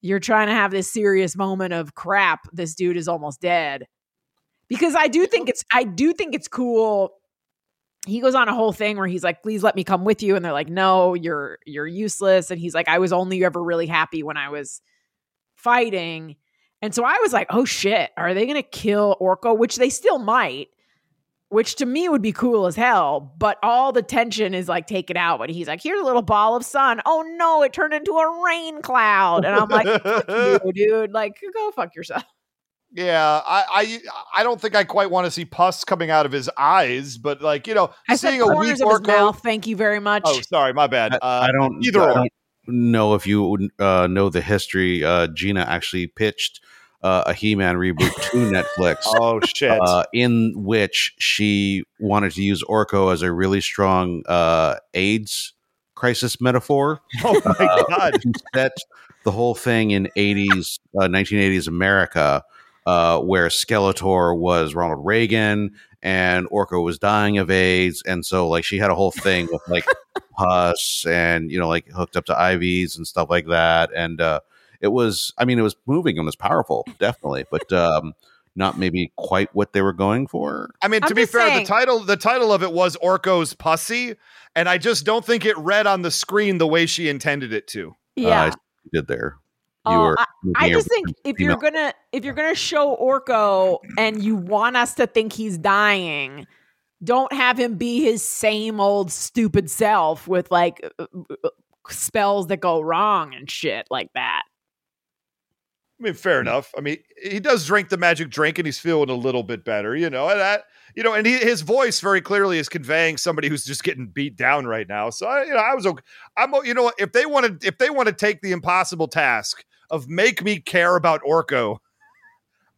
you're trying to have this serious moment of crap this dude is almost dead. Because i do think it's i do think it's cool. He goes on a whole thing where he's like please let me come with you and they're like no you're you're useless and he's like i was only ever really happy when i was fighting. And so i was like oh shit are they gonna kill orko? Which they still might which to me would be cool as hell but all the tension is like taken out but he's like here's a little ball of sun. Oh no it turned into a rain cloud. And i'm like "Fuck [laughs] you, dude. Like go fuck yourself. Yeah, I, I I don't think I quite want to see pus coming out of his eyes, but like you know, i said seeing a weak corners of his mouth. Thank you very much. Oh, sorry, my bad. Uh, I don't either I don't know if you uh, know the history. Uh, Gina actually pitched uh, a He-Man reboot to [laughs] Netflix. oh shit. uh, in which she wanted to use Orko as a really strong uh, AIDS crisis metaphor. [laughs] oh my god. She set the whole thing in 80s, uh, 1980s America, uh, where Skeletor was Ronald Reagan and Orko was dying of AIDS. And so, like, she had a whole thing with like [laughs] pus and, you know, like hooked up to IVs and stuff like that. And uh, it was, I mean, it was moving and was powerful, definitely, but um, not maybe quite what they were going for. I mean, to I'm be fair, saying- the title the title of it was Orko's Pussy, and I just don't think it read on the screen the way she intended it to. yeah Uh, you did there. You Oh, were. I just think reference to if you're gonna if you're gonna show Orko and you want us to think he's dying, don't have him be his same old stupid self with like uh, uh, spells that go wrong and shit like that. I mean, fair mm. enough. I mean, he does drink the magic drink, and he's feeling a little bit better, you know. And that, you know, and he, his voice very clearly is conveying somebody who's just getting beat down right now. So, I, you know, I was, okay. I'm, you know, if they want to, if they want to take the impossible task of make me care about Orko,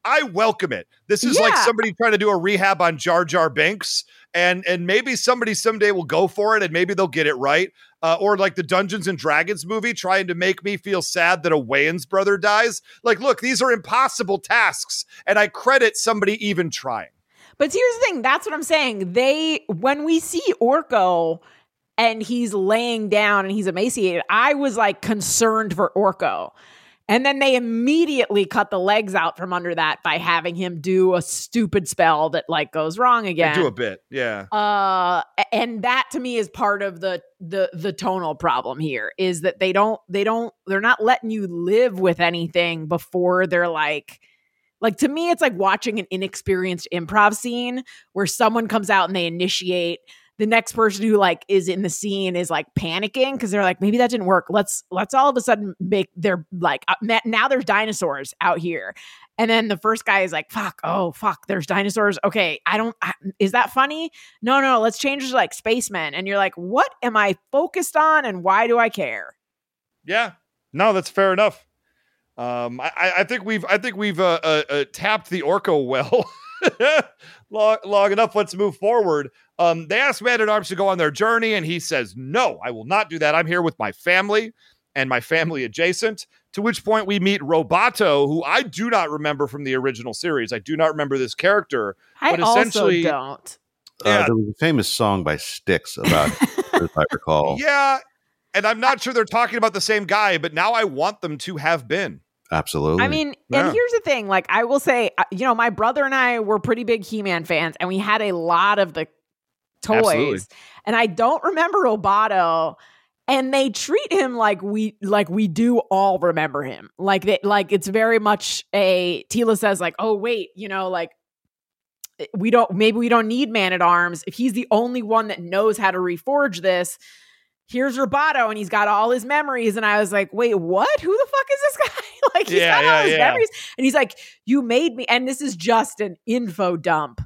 I welcome it. This is like somebody trying to do a rehab on Jar Jar Binks, and and maybe somebody someday will go for it, and maybe they'll get it right. Uh, or like the Dungeons and Dragons movie, trying to make me feel sad that a Wayans brother dies. Like, look, these are impossible tasks, and I credit somebody even trying. But here's the thing, that's what I'm saying. They when we see Orko and he's laying down and he's emaciated, I was like concerned for Orko. And then they immediately cut the legs out from under that by having him do a stupid spell that like goes wrong They again. do a bit, yeah. uh and that to me is part of the the the tonal problem here is that they don't they don't they're not letting you live with anything before they're like like to me it's like watching an inexperienced improv scene where someone comes out and they initiate the next person who like is in the scene is like panicking because they're like maybe that didn't work. Let's let's all of a sudden make they're like uh, now there's dinosaurs out here. And then the first guy is like fuck oh fuck there's dinosaurs. Okay i don't I, is that funny? No no let's change to like spacemen. And you're like what am i focused on and why do i care? Yeah, no, that's fair enough. Um, I, I- think we've, I think we've uh, uh, uh, tapped the Orko well [laughs] long, long enough. Let's move forward. Um, they asked Man at Arms to go on their journey, and he says, "No, I will not do that. I'm here with my family and my family adjacent." To which point we meet Roboto, who I do not remember from the original series. I do not remember this character. i But also essentially- don't Uh, there was a famous song by Styx about, it, [laughs] if I recall. Yeah, and I'm not sure they're talking about the same guy, but now I want them to have been. Absolutely. I mean, Yeah. and here's the thing: like, I will say, uh, you know, my brother and I were pretty big He-Man fans, and we had a lot of the toys. Absolutely. And I don't remember Roboto, and they treat him like we like we do all remember him. Like that, like it's very much a Teela says, like, oh wait, you know, like eh, we don't maybe we don't need man at arms if he's the only one that knows how to reforge this. Here's Roboto, and he's got all his memories. And I was like, wait, what? Who the fuck is this [laughs] guy? like, he's Yeah, got all his yeah. memories. And he's like, you made me. And this is just an info dump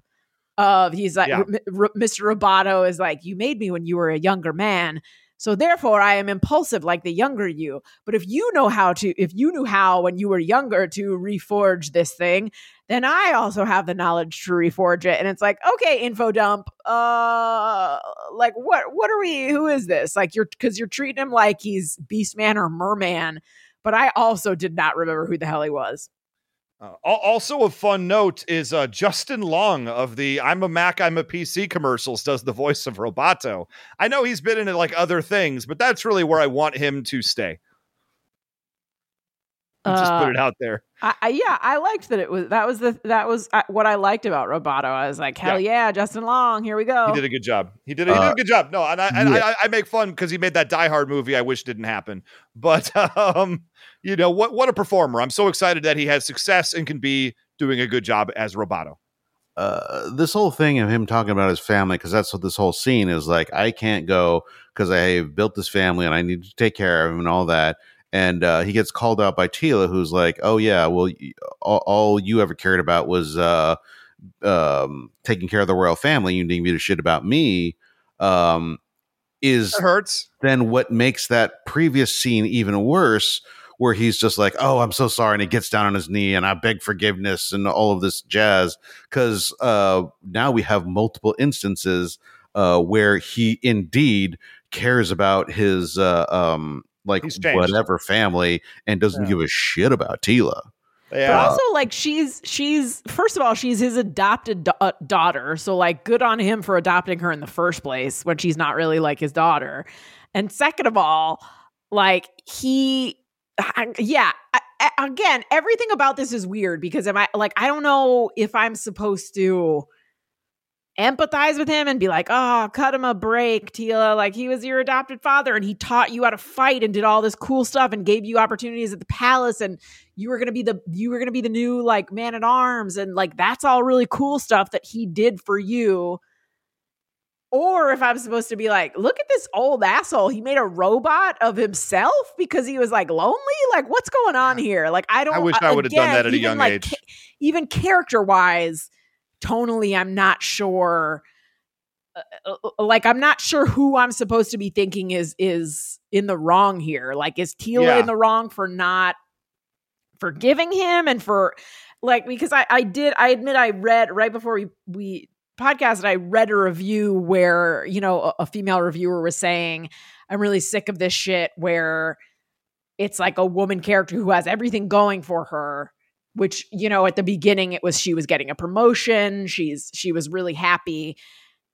of, he's like, Yeah. R- Mr. Roboto is like, you made me when you were a younger man. So therefore, I am impulsive like the younger you. But if you know how to, if you knew how when you were younger to reforge this thing, then I also have the knowledge to reforge it. And it's like, okay, info dump. Uh, like what? What are we? Who is this? Like you're because you're treating him like he's Beastman or Merman. But I also did not remember who the hell he was. Uh, also, a fun note is uh, Justin Long of the "I'm a Mac, I'm a PC" commercials does the voice of Roboto. I know he's been in like other things, but that's really where I want him to stay. I'll just put Uh, it out there. I, I yeah, I liked that it was that was the that was uh, what I liked about Roboto. I was like, hell yeah, Justin Long, here we go. He did a good job. He did. A, he did Uh, a good job. No, and I, and yeah. I, I make fun because he made that Die Hard movie. I wish didn't happen, but [laughs] um, you know what? What a performer! I'm so excited that he has success and can be doing a good job as Roboto. uh, this whole thing of him talking about his family, because that's what this whole scene is like. I can't go because I have built this family and I need to take care of him and all that. And uh, he gets called out by Teela, who's like, "Oh yeah, well, all, all you ever cared about was uh, um, taking care of the royal family. You didn't give a shit about me." Um, is It hurts. then what makes that previous scene even worse where he's just like oh i'm so sorry and he gets down on his knee and i beg forgiveness and all of this jazz because uh, now we have multiple instances uh, where he indeed cares about his uh, um, like whatever family and doesn't Yeah. give a shit about Teela Yeah. But also, like she's she's first of all, she's his adopted da- uh, daughter. So like, good on him for adopting her in the first place when she's not really like his daughter. And second of all, like he, I- yeah. I, again, everything about this is weird because am I like I don't know if I'm supposed to empathize with him and be like, oh, cut him a break, Teela. Like he was your adopted father and he taught you how to fight and did all this cool stuff and gave you opportunities at the palace and you were gonna be the you were gonna be the new like man at arms and like that's all really cool stuff that he did for you. Or if I'm supposed to be like, look at this old asshole. He made a robot of himself because he was like lonely. Like, what's going on here? Like, I don't. I wish I would've done that at a young like, age. ca- even character wise, tonally, I'm not sure. uh, uh, like, I'm not sure who I'm supposed to be thinking is is in the wrong here. Like, is Teela Yeah. in the wrong for not forgiving him and for like because I I did I admit I read right before we we podcasted I read a review where you know a, a female reviewer was saying I'm really sick of this shit where it's like a woman character who has everything going for her which you know at the beginning it was she was getting a promotion she's she was really happy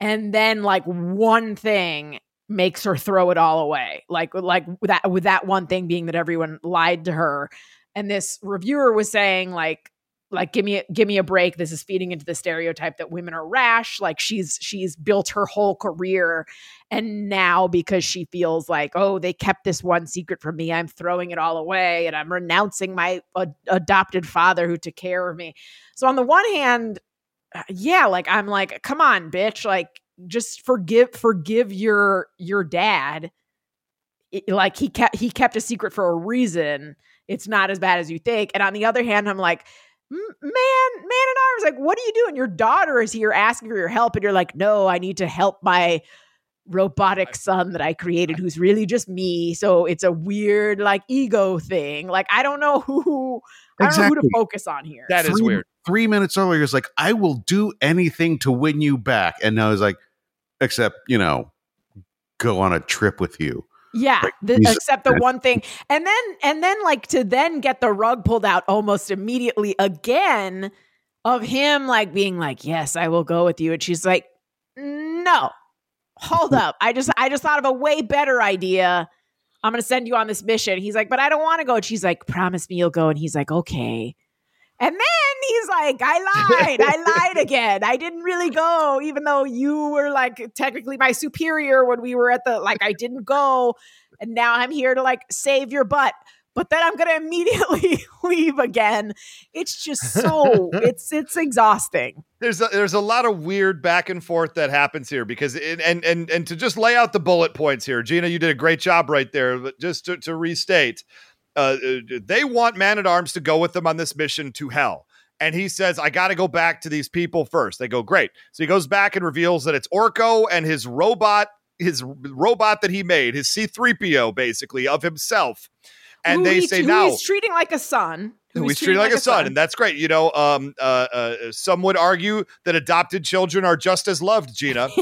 and then like one thing makes her throw it all away. Like like that with that one thing being that everyone lied to her. And this reviewer was saying like like give me a, give me a break. This is feeding into the stereotype that women are rash. Like she's she's built her whole career and now because she feels like oh they kept this one secret from me. I'm throwing it all away and i'm renouncing my ad- adopted father who took care of me. So on the one hand uh, yeah like i'm like come on bitch. Like just forgive forgive your your dad. It- like he kept he kept a secret for a reason. It's not as bad as you think. And on the other hand i'm like "M- man man in arms like what are you doing your daughter is here asking for your help and you're like no i need to help my robotic son that i created who's really just me so it's a weird like ego thing. Like i don't know who i don't know who to focus on here. That is three, weird. Three minutes earlier, he's like, "I will do anything to win you back," and now he's like, "Except, you know, go on a trip with you." Yeah, the, except the one thing, [laughs] and then and then like to then get the rug pulled out almost immediately again of him like being like, "Yes, I will go with you," and she's like, "No, hold up, I just I just thought of a way better idea. I'm going to send you on this mission. He's like, but I don't want to go. And she's like, promise me you'll go. And he's like, okay. And then he's like, I lied. I lied [laughs] again. I didn't really go, even though you were like technically my superior when we were at the, like, I didn't go. And now I'm here to like save your butt. But then I'm going [laughs] to immediately leave again. It's just so, [laughs] it's, it's exhausting. there's a, there's a lot of weird back and forth that happens here because it, and and and to just lay out the bullet points here, Gina, you did a great job right there. But just to, to restate, uh, they want Man at Arms to go with them on this mission to hell. And he says, I got to go back to these people first. They go, great. So he goes back and reveals that it's Orko and his robot, his robot that he made, his C3PO, basically, of himself. And Who they he- say, who now, he's treating like a son. who he's treated like, a son, and that's great. You know, um, uh, uh, some would argue that adopted children are just as loved, Gina. [laughs]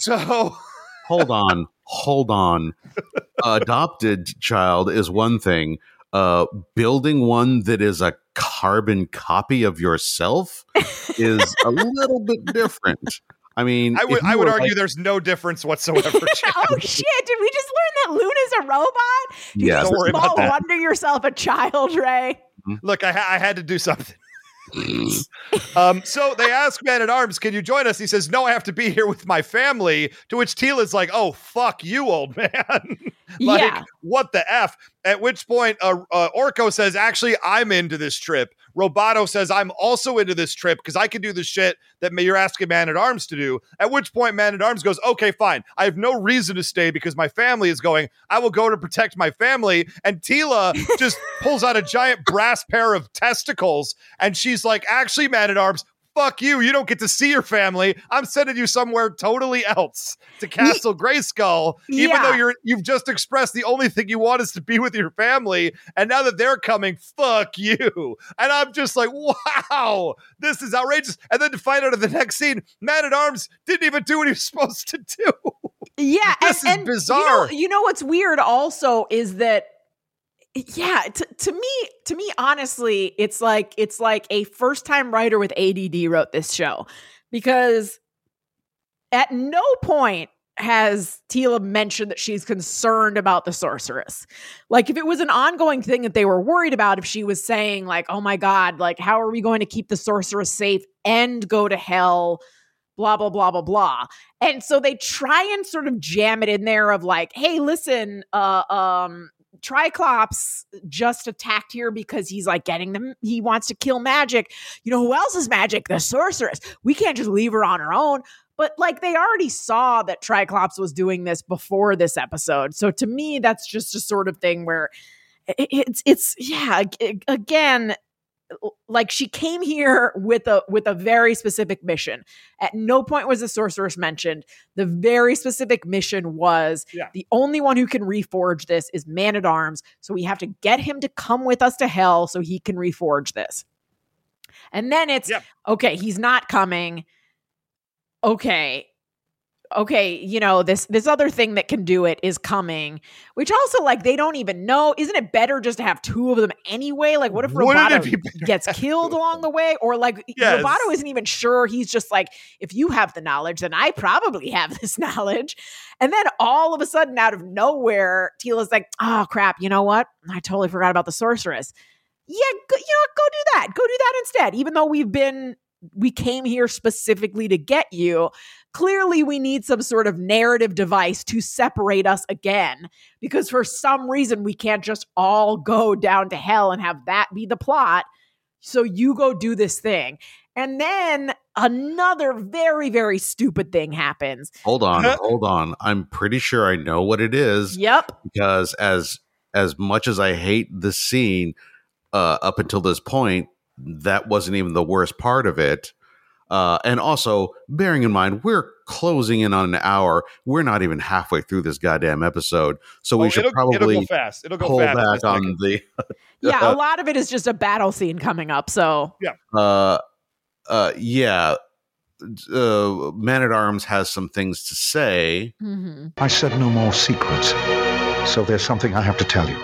so hold on, hold on. [laughs] Adopted child is one thing. Uh, building one that is a carbon copy of yourself is a [laughs] little bit different. I mean, I would I would argue like- there's no difference whatsoever. [laughs] Oh shit! Did we just learn that Luna's a robot? You Yeah, Don't worry about that. wonder yourself a child, Ray. Look, I, ha- I had to do something. [laughs] um, so they ask Man at Arms, "Can you join us?" He says, "No, I have to be here with my family." To which Teela's like, "Oh fuck you, old man! [laughs] like, Yeah. what the f?" At which point, uh, uh, Orko says, "Actually, I'm into this trip." Roboto says, "I'm also into this trip because I can do the shit that you're asking Man at Arms to do." At which point, Man at Arms goes, "Okay, fine. I have no reason to stay because my family is going. I will go to protect my family." And Teela [laughs] just pulls out a giant brass pair of testicles, and she's like, "Actually, Man at Arms." Fuck you. You don't get to see your family. I'm sending you somewhere totally else to Castle Grayskull, even Yeah. though you're you've just expressed the only thing you want is to be with your family. And now that they're coming, fuck you. And I'm just like, wow, this is outrageous. And then to find out in the next scene, Man at Arms didn't even do what he was supposed to do. Yeah, [laughs] This and, is and bizarre. You know, you know what's weird also is that yeah, to, to me, to me, honestly, it's like it's like a first time writer with ADD wrote this show because at no point has Teela mentioned that she's concerned about the sorceress. Like if it was an ongoing thing that they were worried about, if she was saying like, "Oh my god, like how are we going to keep the sorceress safe and go to hell?" blah blah blah blah blah. And so they try and sort of jam it in there of like, "Hey, listen, uh um Tri-Klops just attacked here because he's like getting them. He wants to kill magic. You know who else is magic? The sorceress. We can't just leave her on her own. But like they already saw that Tri-Klops was doing this before this episode. So to me, that's just a sort of thing where it's it's yeah. Again, like she came here with a with a very specific mission. At no point was the sorceress mentioned. The very specific mission was Yeah. the only one who can reforge this is Man at Arms. So we have to get him to come with us to hell so he can reforge this. And then it's Yep. okay, he's not coming. Okay. Okay, you know, this this other thing that can do it is coming, which also like they don't even know. Isn't it better just to have two of them anyway? Like what if Wouldn't Roboto [laughs] gets killed along the way or like Yes. Roboto isn't even sure. He's just like if you have the knowledge, then I probably have this [laughs] knowledge. And then all of a sudden, out of nowhere, Teela's like, oh crap, you know what? I totally forgot about the sorceress. Yeah, go, you know? Go do that. Go do that instead. Even though we've been, we came here specifically to get you. Clearly, we need some sort of narrative device to separate us again because for some reason we can't just all go down to hell and have that be the plot. So you go do this thing. And then another very, very stupid thing happens. hold on, hold on. I'm pretty sure I know what it is Yep. because as as much as I hate the scene uh, up until this point, that wasn't even the worst part of it. Uh, and also, bearing in mind, we're closing in on an hour. We're not even halfway through this goddamn episode, so we Oh, should it'll, it'll probably go fast. It'll go pull fast. in a back on second. the [laughs] Yeah, a [laughs] lot of it is just a battle scene coming up. So uh uh yeah uh man at arms has some things to say Mm-hmm. I said no more secrets. So there's something I have to tell you.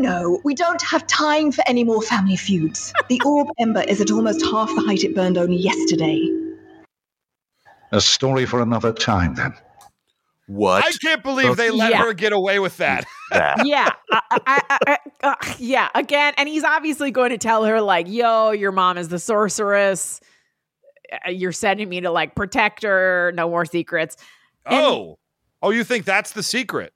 No, we don't have time for any more family feuds. The [laughs] orb ember is at almost half the height it burned only yesterday. A story for another time, then. What? I can't believe they let Yeah. her get away with that. [laughs] that? [laughs] yeah, I, I, I, I, uh, yeah. Again, and he's obviously going to tell her like, "Yo, your mom is the sorceress. Uh, You're sending me to like protect her. No more secrets." And- oh. Oh, you think that's the secret?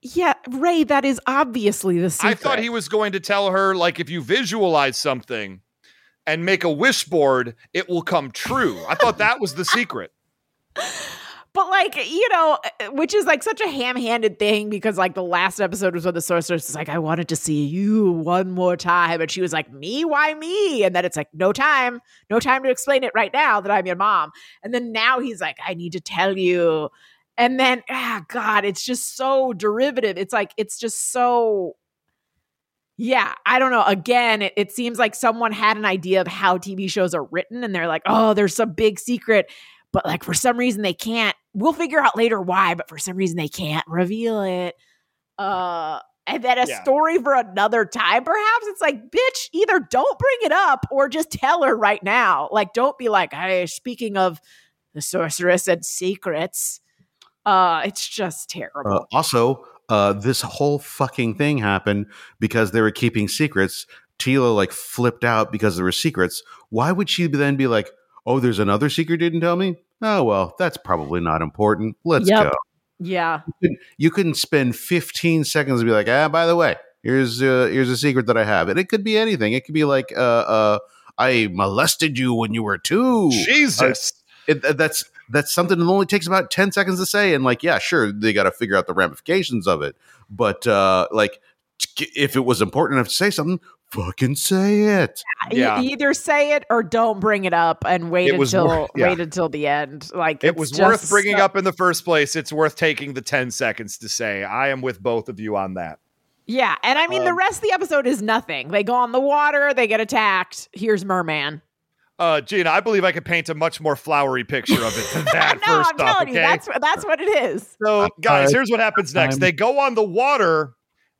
Yeah, Ray, that is obviously the secret. I thought he was going to tell her, like, if you visualize something and make a wish board, it will come true. I thought that was the secret. [laughs] But like, you know, which is like such a ham-handed thing because like the last episode was when the sorceress is like, I wanted to see you one more time. And she was like, Me? Why me? And then it's like, no time, no time to explain it right now that I'm your mom. And then now he's like, I need to tell you. And then, ah, God, it's just so derivative. It's like, it's just so yeah, I don't know. Again, it, it seems like someone had an idea of how TV shows are written, and they're like, oh, there's some big secret, but like for some reason they can't. We'll figure out later why, but for some reason they can't reveal it. Uh, and then a Yeah. story for another time, perhaps. It's like, bitch, either don't bring it up or just tell her right now. Like, don't be like, hey, speaking of the sorceress and secrets. Uh, it's just terrible. Uh, also, uh, this whole fucking thing happened because they were keeping secrets. Teela like flipped out because there were secrets. Why would she then be like, "Oh, there's another secret you didn't tell me"? Oh well, that's probably not important. Let's Yep. go. yeah. You couldn't- You couldn't spend 15 seconds to be like, ah, by the way, here's uh, here's a secret that I have, and it could be anything. It could be like, uh, uh, I molested you when you were two. Jesus. It, uh, that's that's something that only takes about 10 seconds to say and like yeah sure they got to figure out the ramifications of it but uh like if it was important enough to say something fucking say it Yeah. you either say it or don't bring it up and wait until wor- yeah. wait until the end. Like it it's was worth bringing so- up in the first place. It's worth taking the 10 seconds to say. I am with both of you on that. Yeah, and I mean the Um, rest of the episode is nothing. They go on the water, they get attacked. Here's Merman. Uh, Gina, I believe I could paint a much more flowery picture of it than [laughs] that. no, first I'm off, telling okay? you, that's that's what it is. So, guys, here's what happens next. They go on the water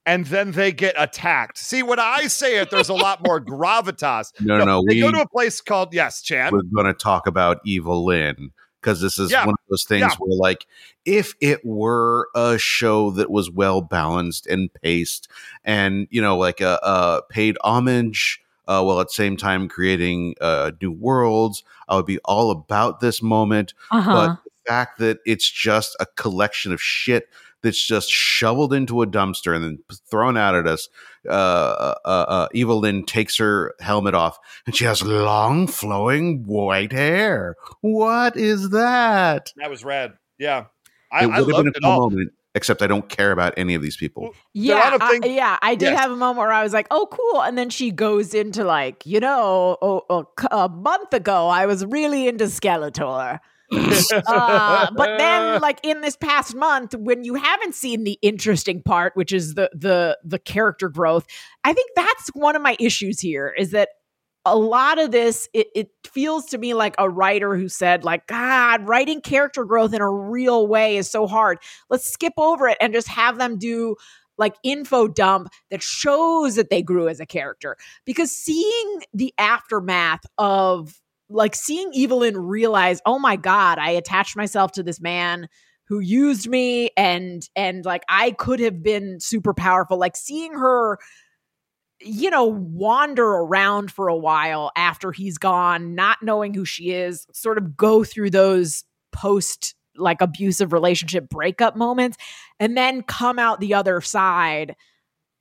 and then they get attacked. See, when I say it, there's a lot more [laughs] gravitas. no no no They we, go to a place called, yes, Chan. we're going to talk about Evil-Lyn because this is Yeah. one of those things Yeah. where like if it were a show that was well balanced and paced and you know like a, a paid homage uh, while at the same time creating uh, new worlds i would be all about this moment Uh-huh. but the fact that it's just a collection of shit that's just shoveled into a dumpster and then thrown out at us. Uh, uh, uh, Evil-Lyn takes her helmet off and she has long, flowing white hair. What is that? That was rad. Yeah. I, it I would have loved been it a cool all. moment, except I don't care about any of these people. Yeah, on a I- thing- yeah. I did Yes. have a moment where I was like, "Oh, cool," and then she goes into like, you know, oh, oh, c- a month ago, I was really into Skeletor. [laughs] uh, but then, like in this past month, when you haven't seen the interesting part, which is the the the character growth, I think that's one of my issues here. Is that a lot of this it, it feels to me like a writer who said like god writing character growth in a real way is so hard. Let's skip over it and just have them do like info dump that shows that they grew as a character. Because seeing the aftermath of like seeing Evil-Lyn realize oh my god i attached myself to this man who used me and and like i could have been super powerful like seeing her you know, wander around for a while after he's gone, not knowing who she is, sort of go through those post like abusive relationship breakup moments, and then come out the other side.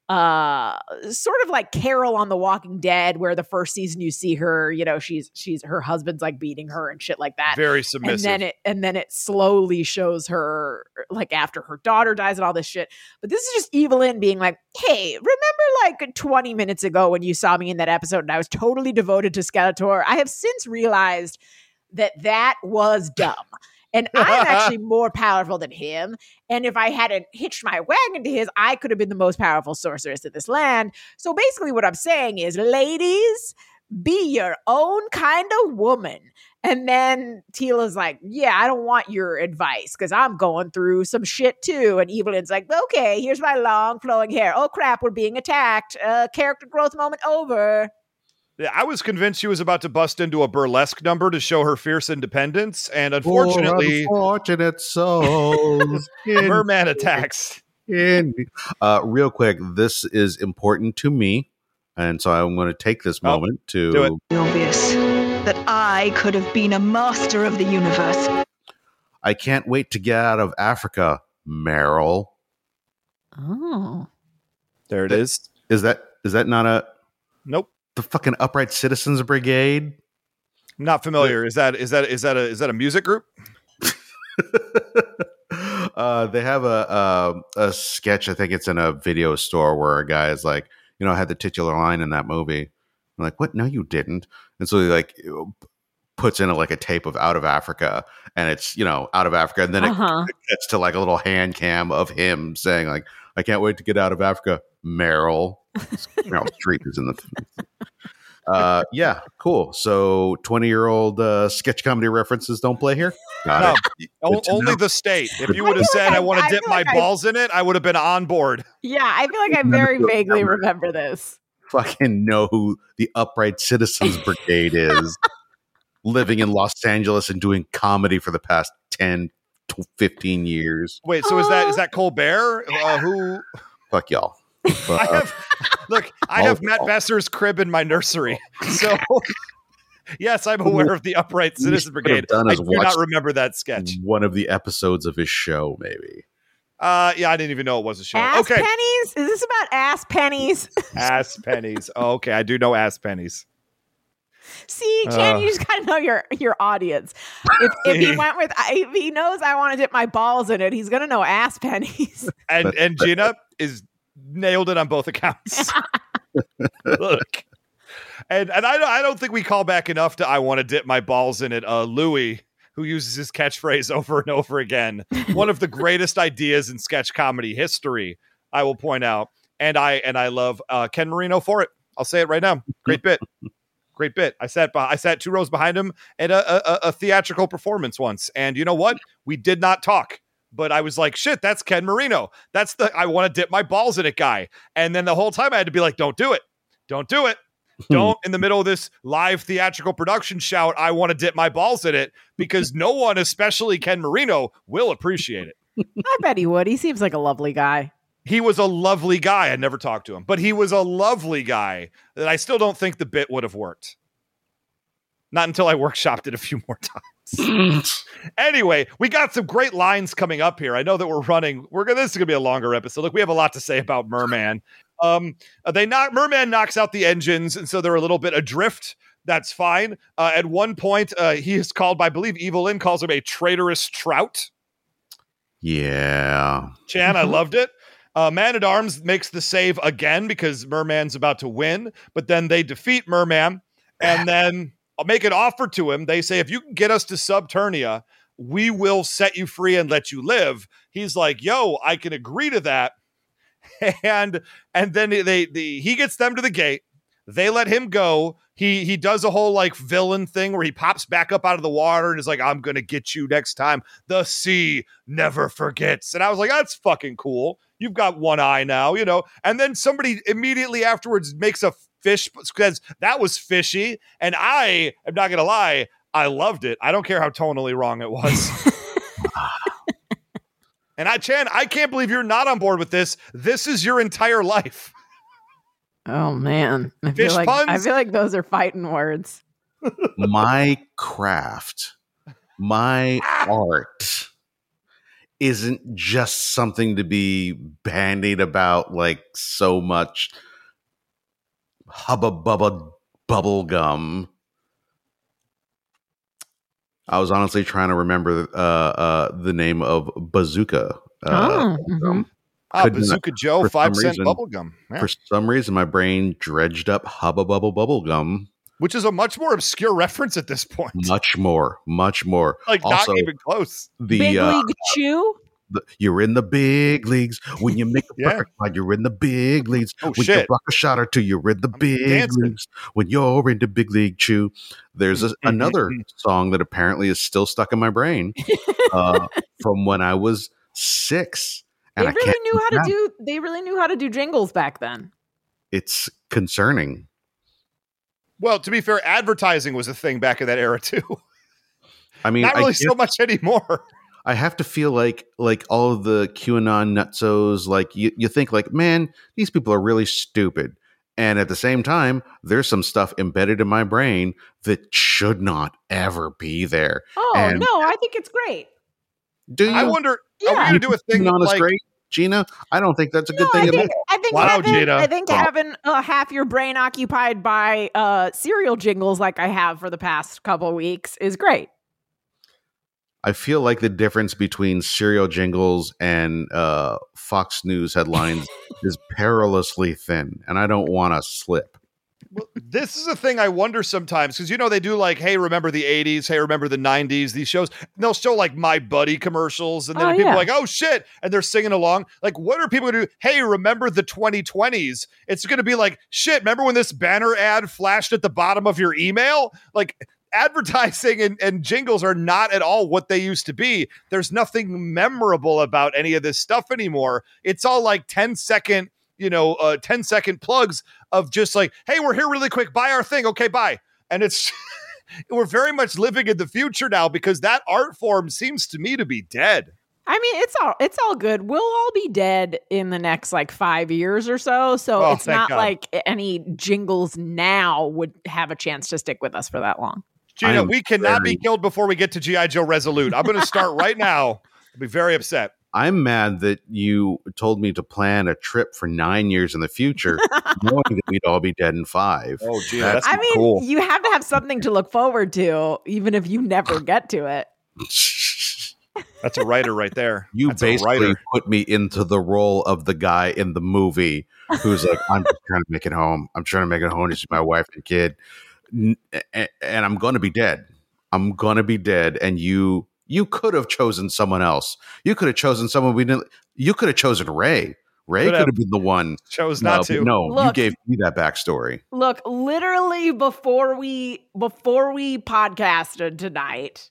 Uh, sort of like Carol on The Walking Dead, where the first season you see her, you know, she's she's her husband's like beating her and shit like that. Very submissive. and then it and then it slowly shows her like after her daughter dies and all this shit. But this is just Evil-Lyn being like hey remember like 20 minutes ago when you saw me in that episode and i was totally devoted to skeletor? I have since realized that that was dumb and i'm actually [laughs] more powerful than him and if i hadn't hitched my wagon to his i could have been the most powerful sorceress in this land so basically what i'm saying is ladies be your own kind of woman and then Tila's like, Yeah, I don't want your advice because I'm going through some shit too. And Evil-Lyn's like, Okay, here's my long flowing hair. Oh crap, we're being attacked. Uh, character growth moment over. Yeah, I was convinced she was about to bust into a burlesque number to show her fierce independence, and unfortunately, unfortunate souls. [laughs] in- merman attacks. in- uh, real quick, this is important to me, and so I'm going to take this Oh, moment to. do it. Obvious that I could have been a master of the universe. I can't wait to get out of Africa, Meryl. Oh. There it is. Is that is that not a Nope, the fucking Upright Citizens Brigade? I'm not familiar. Is that is that is that a is that a music group? [laughs] uh, they have a, a a sketch. I think it's in a video store where a guy is like, you know, I had the titular line in that movie. I'm like, what? No, you didn't. And so he like puts in a, like a tape of Out of Africa, and it's you know Out of Africa, and then Uh-huh. it gets to like a little hand cam of him saying like, I can't wait to get out of Africa, Meryl. Meryl Streep is in the. Uh, yeah, cool. So, twenty-year-old uh, sketch comedy references don't play here. Got No, it. o- only know. the state. If you [laughs] would have feel like said, "I I- want to dip my like I- balls in it," I would have been on board. Yeah, I feel like I very vaguely remember this. fucking know who the Upright Citizens Brigade is, [laughs] living in Los Angeles and doing comedy for the past 10, to 15 years. Wait, so is that is that Colbert? Uh, who Fuck y'all. I have? [laughs] Look, I have Matt. Besser's crib in my nursery, [laughs] so. [laughs] Yes, I'm aware of the Upright Citizen Brigade. done I do not remember that sketch. one of the episodes of his show, maybe. Uh, yeah, I didn't even know it was a show. Ass okay, pennies? Is this about ass pennies? ass pennies. Oh, okay, I do know ass pennies. See, Chan, Uh. you just gotta know your your audience. If, if he went with, if he knows I want to dip my balls in it, he's gonna know ass pennies. And and Gina is nailed it on both accounts. [laughs] Look. And and I don't I don't think we call back enough to I want to dip my balls in it. Uh Louis, who uses his catchphrase [laughs] over and over again. One of the greatest ideas in sketch comedy history, I will point out. And I and I love uh, Ken Marino for it. I'll say it right now. Great bit. Great bit. I sat by, I sat two rows behind him at a, a, a theatrical performance once. And you know what? We did not talk. But I was like, shit, that's Ken Marino. That's the I want to dip my balls in it guy. And then the whole time I had to be like, don't do it. Don't do it. Hmm. Don't in the middle of this live theatrical production shout, I want to dip my balls in it because no one, especially Ken Marino, will appreciate it. I bet he would. He seems like a lovely guy. He was a lovely guy. I never talked to him, but he was a lovely guy that I still don't think the bit would have worked. Not until I workshopped it a few more times. [laughs] anyway, we got some great lines coming up here. I know that we're running. We're gonna. This is gonna be a longer episode. Look, we have a lot to say about Merman. Um, they knock Merman knocks out the engines, and so they're a little bit adrift. That's fine. Uh, at one point, uh, he is called by, I believe, Evil-Lyn calls him a traitorous trout. Yeah. Chan, I Mhm. loved it. Uh, Man at Arms makes the save again because Merman's about to win, but then they defeat Merman and [sighs] then make an offer to him. They say, if you can get us to Subternia, we will set you free and let you live. He's like, yo, I can agree to that. [laughs] And and then they, they he gets them to the gate. They let him go. He he does a whole like villain thing where he pops back up out of the water and is like, I'm gonna get you next time. The sea never forgets. And I was like, that's fucking cool. You've got one eye now, you know. And then somebody immediately afterwards makes a fish because that was fishy. And I am not gonna lie, I loved it. I don't care how tonally wrong it was. [laughs] and I Chan, I can't believe you're not on board with this. This is your entire life. Oh man, I Fish feel like I feel like those are fighting words. my craft, my [laughs] art isn't just something to be bandied about like so much hubba bubba bubble gum. I was honestly trying to remember uh, uh, the name of Bazooka. Uh, oh, mhm. Ah, Bazooka Joe, five cent cent reason- bubblegum. Yeah. For some reason, my brain dredged up hubba bubble bubble gum. Which is a much more obscure [laughs] reference at this point. Much more, much more. Like also, not even close. the Big uh, League Chew. the, you're in the big leagues when you make a [laughs] Yeah. perfect play. You're in the big leagues Oh, when you block a shot or two. You're in the big dancing. leagues when you're into big league chew. There's a, [laughs] another song that apparently is still stuck in my brain uh, from when I was six, They and I really can't. knew how to now. do. They really knew how to do jingles back then. It's concerning. Well, to be fair, advertising was a thing back in that era too. I mean, Not really guess- so much anymore. I have to feel like like all of the QAnon nutsos, like you, you think like, man, these people are really stupid. And at the same time, there's some stuff embedded in my brain that should not ever be there. Oh And- no, I think it's great. Do you? I wonder, are we Yeah. going to do a thing QAnon is like great, Gina. I don't think that's a good No, thing. I at think, all. I think Wow, having, Gina. I think Wow. having uh, half your brain occupied by uh, cereal jingles like I have for the past couple weeks is great. I feel like the difference between cereal jingles and uh, Fox News headlines [laughs] is perilously thin, and I don't want to slip. This is a thing I wonder sometimes because you know they do like, hey, remember the '80s? Hey, remember the '90s? These shows and they'll show like My Buddy commercials, and then Oh, people yeah. are like, oh shit, and they're singing along. Like, what are people gonna do? Hey, remember the 2020s? It's gonna be like, shit. Remember when this banner ad flashed at the bottom of your email? Like. Advertising and, and jingles are not at all what they used to be. There's nothing memorable about any of this stuff anymore. It's all like 10 second you know, uh, 10 second plugs of just like, hey, we're here really quick, buy our thing. Okay, bye. And it's, [laughs] we're very much living in the future now because that art form seems to me to be dead. I mean, it's all it's all good. We'll all be dead in the next like five years or so. So Oh, it's not God. like any jingles now would have a chance to stick with us for that long. I Gina, am we cannot very- be killed before we get to G.I. Joe Resolute. I'm going to start right now. I'll be very upset. I'm mad that you told me to plan a trip for nine years in the future, [laughs] knowing that we'd all be dead in five. Oh, Gina, That's that's I mean, cool. you have to have something to look forward to, even if you never [laughs] get to it. That's a writer right there. You That's basically put me into the role of the guy in the movie who's like, I'm just trying to make it home. I'm trying to make it home to see my wife and kid. And I'm going to be dead. I'm going to be dead. And you, you could have chosen someone else. You could have chosen someone we didn't. You could have chosen Ray. Ray Could could have. have been the one. Chose No, not but to. no, you gave me that backstory. Look, literally before we before we podcasted tonight,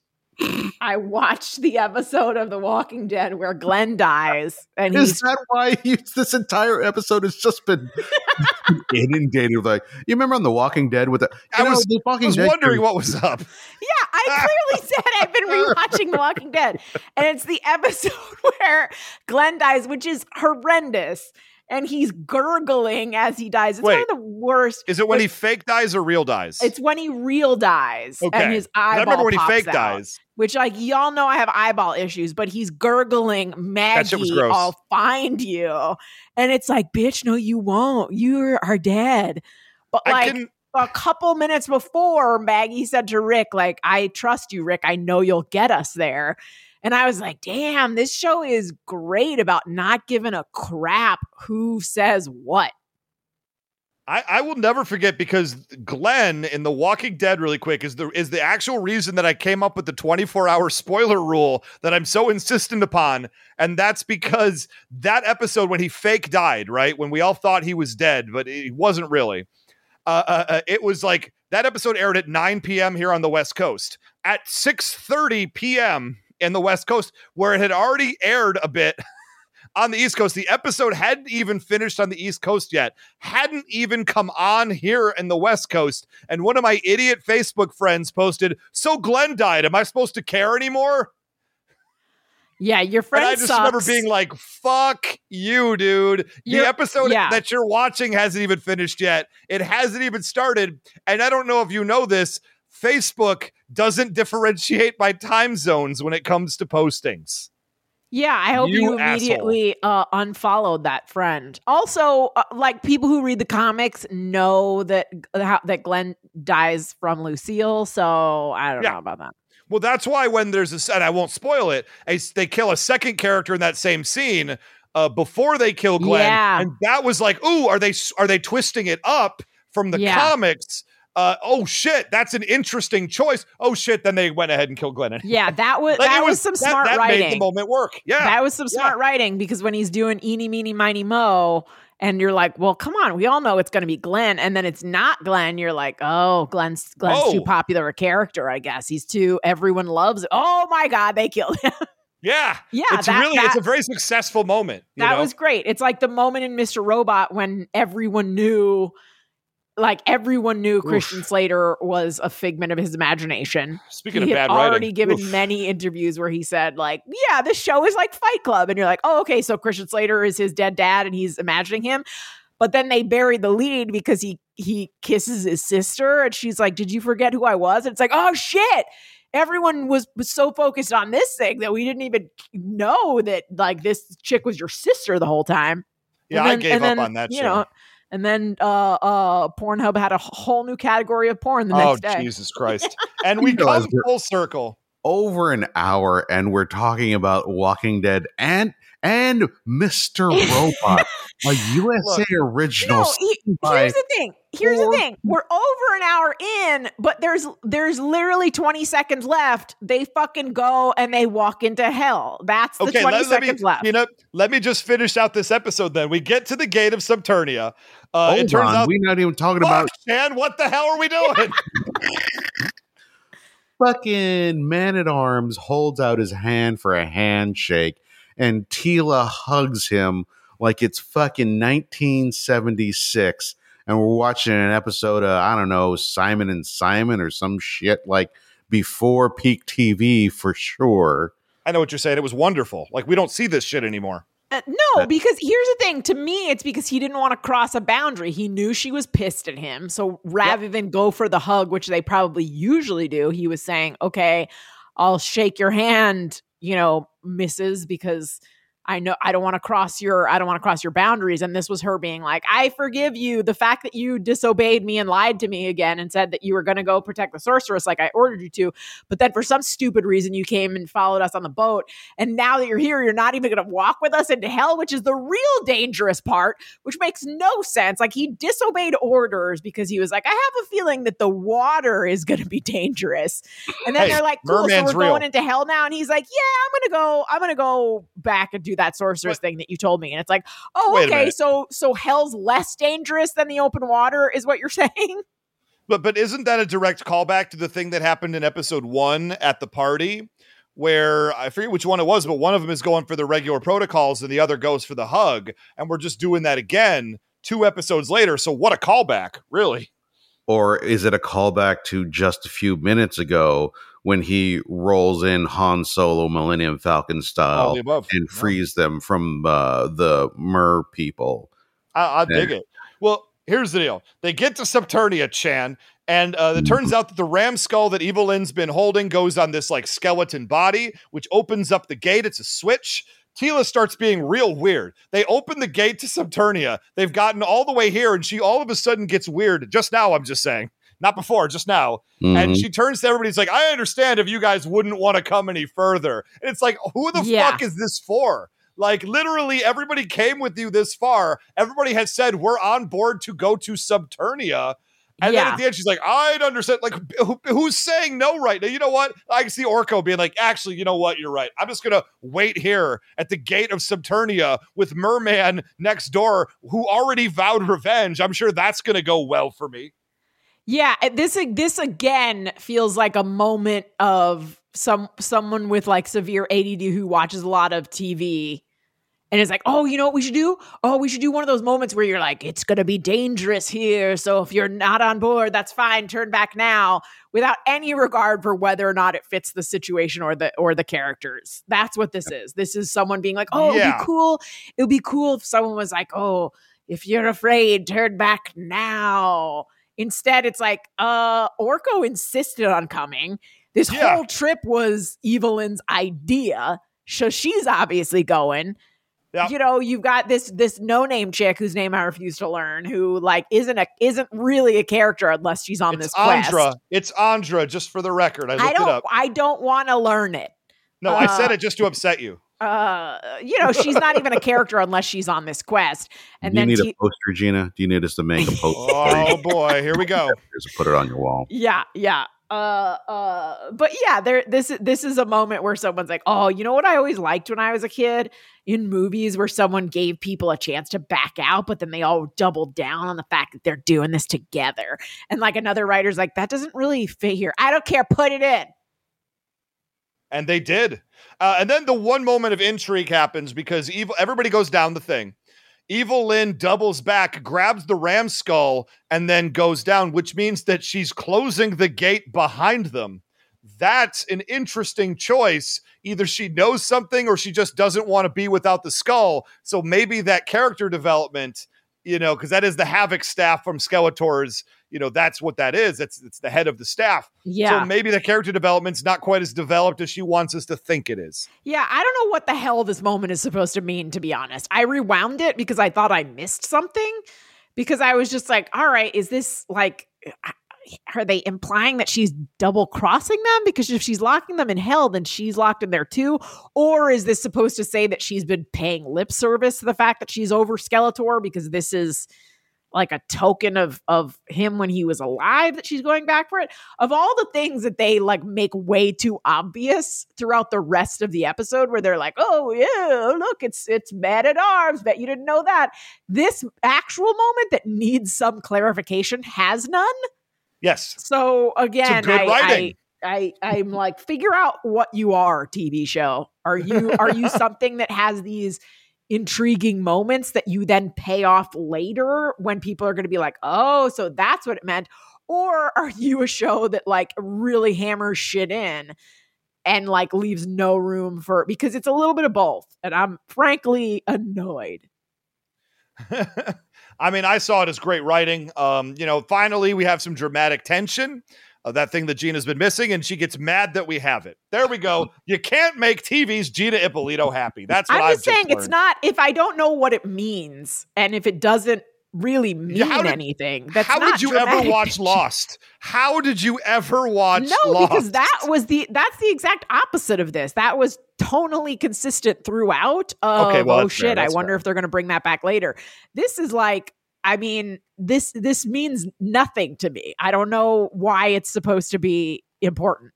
I watched the episode of The Walking Dead where Glenn dies, and Is that why [laughs] you, this entire episode has just been [laughs] inundated with like you remember on The Walking Dead with the I you know, was- the I was Dead wondering crew- what was up. Yeah, I clearly [laughs] said I've been rewatching The Walking Dead. And it's the episode where Glenn dies, which is horrendous. And he's gurgling as he dies. It's one of the worst. Is it when But he fake dies or real dies? It's when he real dies Okay. and his 'Cause I remember when he fake out, dies. Which, like, y'all know I have eyeball issues, but he's gurgling, Maggie, gross. I'll find you. And it's like, bitch, no, you won't. You are dead. But, like, a couple minutes before Maggie said to Rick, like, I trust you, Rick. I know you'll get us there. And I was like, damn, this show is great about not giving a crap who says what. I, I will never forget because Glenn in The Walking Dead, really quick, is the is the actual reason that I came up with the 24 hour spoiler rule that I'm so insistent upon. And that's because that episode when he fake died, right? When we all thought he was dead, but he wasn't really. Uh, uh, uh, it was like that episode aired at 9 p.m. here on the West Coast. At 6:30 p.m. in the West Coast, where it had already aired a bit [laughs] on the East Coast. The episode hadn't even finished on the East Coast yet, hadn't even come on here in the West Coast. And one of my idiot Facebook friends posted, So Glenn died. Am I supposed to care anymore? Yeah, your friend and I just sucks. remember being like, fuck you, dude. You're- the episode yeah. that you're watching hasn't even finished yet. It hasn't even started. And I don't know if you know this. Facebook doesn't differentiate by time zones when it comes to postings. Yeah, I hope You you, immediately uh, unfollowed that friend. Also, uh, like people who read the comics know that how, that Glenn dies from Lucille, so I don't Yeah. know about that. Well, that's why when there's a, and I won't spoil it, a, they kill a second character in that same scene uh, before they kill Glenn, Yeah. and that was like, ooh, are they are they twisting it up from the Yeah. comics? Uh, oh shit, that's an interesting choice. Oh shit, then they went ahead and killed Glenn. Yeah, that was [laughs] Like, that it was, some that- smart that made the moment work. Yeah, That was some Yeah. smart writing because when he's doing eeny meeny miny mo, and you're like, well, come on, we all know it's going to be Glenn, and then it's not Glenn. You're like, oh, Glenn's Glenn's Oh. too popular a character, I guess. He's too everyone loves. It. Oh my god, they killed him. [laughs] yeah, yeah, It's that, really that, it's a very successful moment. you that know? was great. It's like the moment in Mr. Robot when everyone knew like everyone knew Christian Slater was a figment of his imagination. Speaking he of had bad writing, already given oof. many interviews where he said like, "Yeah, this show is like Fight Club," and you're like, "Oh, okay, so Christian Slater is his dead dad, and he's imagining him." But then they bury the lead because he he kisses his sister, and she's like, "Did you forget who I was?" And it's like, "Oh shit." Everyone was, was so focused on this thing that we didn't even know that like this chick was your sister the whole time. Yeah, And I gave up then, on that You show. know, and then uh, uh, Pornhub had a whole new category of porn the oh next day. Jesus [laughs] Christ! And we You realize come full circle. Over an hour, and we're talking about Walking Dead and and Mr. [laughs] Robot, a USA original. No, he- here's the thing. Here's the thing. We're over an hour in, but there's there's literally 20 seconds left. They fucking go and they walk into hell. That's the Okay, 20 let, let me seconds left. you know. Let me just finish out this episode. Then we get to the gate of Subternia. Uh, Hold it turns on, out, we're not even talking fuck, about Shan, what the hell are we doing? [laughs] fucking man at arms holds out his hand for a handshake and Teela hugs him like it's fucking 1976 and we're watching an episode of I don't know Simon and Simon or some shit like before peak TV for sure. I know what you're saying. It was wonderful. Like we don't see this shit anymore. Uh, no, because here's the thing. To me, it's because he didn't want to cross a boundary. He knew she was pissed at him. So rather than go for the hug, which they probably usually do, he was saying, okay, I'll shake your hand, you know, misses, because I know I don't want to cross your I don't want to cross your boundaries. And this was her being like, I forgive you. The fact that you disobeyed me and lied to me again and said that you were going to go protect the sorceress like I ordered you to, but then for some stupid reason you came and followed us on the boat. And now that you're here, you're not even going to walk with us into hell, which is the real dangerous part, which makes no sense. Like he disobeyed orders because he was like, I have a feeling that the water is going to be dangerous. And then Hey, they're like, cool, so we're real. going into hell now. And he's like, yeah, I'm going to go, I'm going to go back and do that sorceress thing that you told me. And it's like, oh, Wait okay. So, so hell's less dangerous than the open water is what you're [laughs] saying? But but isn't that a direct callback to the thing that happened in episode one at the party? Where I forget which one it was, but one of them is going for the regular protocols and the other goes for the hug. And we're just doing that again two episodes later. So what a callback, really. Or is it a callback to just a few minutes ago when he rolls in Han Solo Millennium Falcon style and Yeah. frees them from uh, the Mer people? I, I dig it. Well, here's the deal. They get to Subternia, Chan, and uh, it turns out that the ram skull that Evil-Lyn's been holding goes on this like skeleton body, which opens up the gate. It's a switch. Teela starts being real weird. They open the gate to Subternia. They've gotten all the way here, and she all of a sudden gets weird. Just now, I'm just saying. Not before, just now. And Mhm. she turns to everybody. She's like, I understand if you guys wouldn't want to come any further. And it's like, who the Yeah. fuck is this for? Like, literally, everybody came with you this far. Everybody has said, we're on board to go to Subternia. And then at the end, she's like, I'd understand. Like, who, who's saying no right now? You know what? I can see Orko being like, actually, you know what? You're right. I'm just going to wait here at the gate of Subternia with Merman next door who already vowed revenge. I'm sure that's going to go well for me. Yeah, eh, this this again feels like a moment of some someone with like severe ADD who watches a lot of TV and is like, "Oh, you know what we should do? Oh, we should do one of those moments where you're like, it's going to be dangerous here, so if you're not on board, that's fine, turn back now." Without any regard for whether or not it fits the situation or the or the characters. That's what this is. This is someone being like, "Oh, it'd be cool. It would be cool if someone was like, "Oh, if you're afraid, turn back now." Instead, it's like, uh, Orko insisted on coming. This Yeah. whole trip was Evil-Lyn's idea. So she's obviously going. Yeah. You know, you've got this this no-name chick whose name I refuse to learn, who like isn't a isn't really a character unless she's on It's this quest. Andra. It's Andra, just for the record. I looked I it don't up. I don't want to learn it. No, I said uh, it just to upset you. Uh, you know, she's not even a character unless she's on this quest. And Do you then need T- a poster, Gina? Do you need us to make a poster? Oh boy, here we go. [laughs] Just put it on your wall. Yeah, yeah. Uh uh but yeah, there this is this is a moment where someone's like, "Oh, you know what I always liked when I was a kid in movies where someone gave people a chance to back out, but then they all doubled down on the fact that they're doing this together." And like another writer's like, "That doesn't really fit here. I don't care, put it in." And they did. Uh, and then the one moment of intrigue happens because evil everybody goes down the thing. Evil-Lyn doubles back, grabs the ram skull, and then goes down, which means that she's closing the gate behind them. That's an interesting choice. Either she knows something or she just doesn't want to be without the skull. So maybe that character development, you know, because that is the Havoc staff from Skeletor's, you know, that's what that is. It's it's the head of the staff. Yeah. So maybe the character development's not quite as developed as she wants us to think it is. Yeah, I don't know what the hell this moment is supposed to mean, to be honest. I rewound it because I thought I missed something. Because I was just like, all right, is this like, are they implying that she's double crossing them? Because if she's locking them in hell, then she's locked in there too. Or is this supposed to say that she's been paying lip service to the fact that she's over Skeletor because this is like a token of of him when he was alive that she's going back for it of all the things that they like make way too obvious throughout the rest of the episode where they're like oh yeah look it's it's man at arms bet you didn't know that this actual moment that needs some clarification has none Yes. so again good I, I. I I'm like figure out what you are TV show are you are you [laughs] something that has these intriguing moments that you then pay off later when people are going to be like, oh, so that's what it meant? Or are you a show that like really hammers shit in and like leaves no room for because it's a little bit of both. And I'm frankly annoyed. [laughs] I mean, I saw it as great writing. Um, you know, finally we have some dramatic tension. Uh, that thing that Gina's been missing, and she gets mad that we have it. There we go. [laughs] You can't make TV's Gina Ippolito happy. That's what I'm I've just saying it's not if I don't know what it means and if it doesn't really mean how did- anything. That's How not did you ever watch. [laughs] Lost? How did you ever watch No, Lost? because that was the that's the exact opposite of this. That was tonally consistent throughout. Of, Okay, well, oh that's fair, shit, I wonder fair. if they're going to bring that back later. This is like, I mean, this this means nothing to me. I don't know why it's supposed to be important.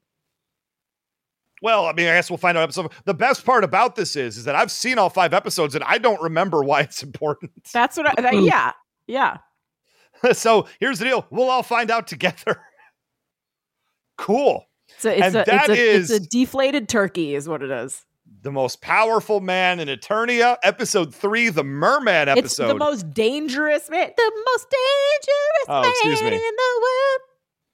Well, I mean, I guess we'll find out. Episode. The best part about this is, is that I've seen all five episodes and I don't remember why it's [laughs] important. That's what. I, that, yeah, yeah. [laughs] so here's the deal: we'll all find out together. [laughs] cool. It's a, it's And a, that it's, a, is- it's a deflated turkey, is what it is. The most powerful man in Eternia, episode three, the Merman episode. It's the most dangerous man, the most dangerous Oh, excuse man me. in the world.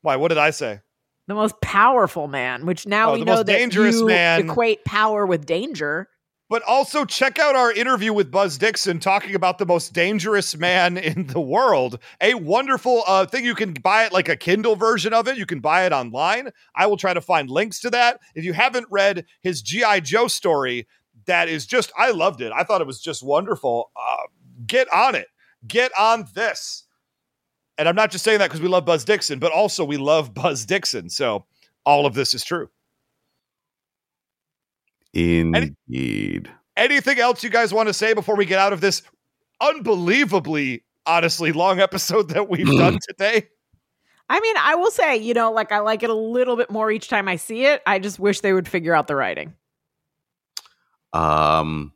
Why? What did I say? the most powerful man, which now Oh, we know that dangerous you man. equate power with danger. But also check out our interview with Buzz Dixon talking about the most dangerous man in the world. A wonderful uh, thing. You can buy it like a Kindle version of it. You can buy it online. I will try to find links to that. If you haven't read his G.I. Joe story, that is just, I loved it. I thought it was just wonderful. Uh, get on it. Get on this. And I'm not just saying that because we love Buzz Dixon, but also we love Buzz Dixon. So all of this is true. Indeed. Anything else you guys want to say before we get out of this unbelievably, honestly, long episode that we've done [laughs] today? I mean, I will say, you know, like I like it a little bit more each time I see it. I just wish they would figure out the writing. Um,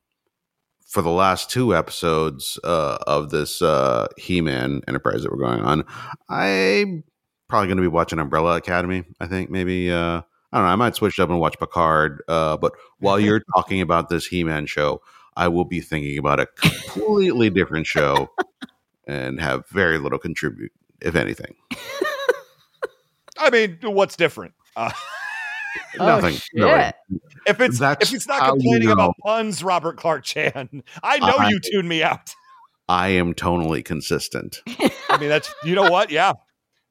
for the last two episodes uh, of this uh, He-Man Enterprise that we're going on, I'm probably going to be watching Umbrella Academy. I think maybe uh, I don't know. I might switch up and watch Picard. Uh, but while [laughs] you're talking about this He-Man show, I will be thinking about a completely different show and have very little contribute, if anything. I mean, what's different? Uh, [laughs] Nothing. No, Oh, shit. if it's That's if it's not how you complaining know. about puns, Robert Clark Chan, [laughs] I know I- you tune me out. I am tonally consistent. I mean, that's you know what? Yeah.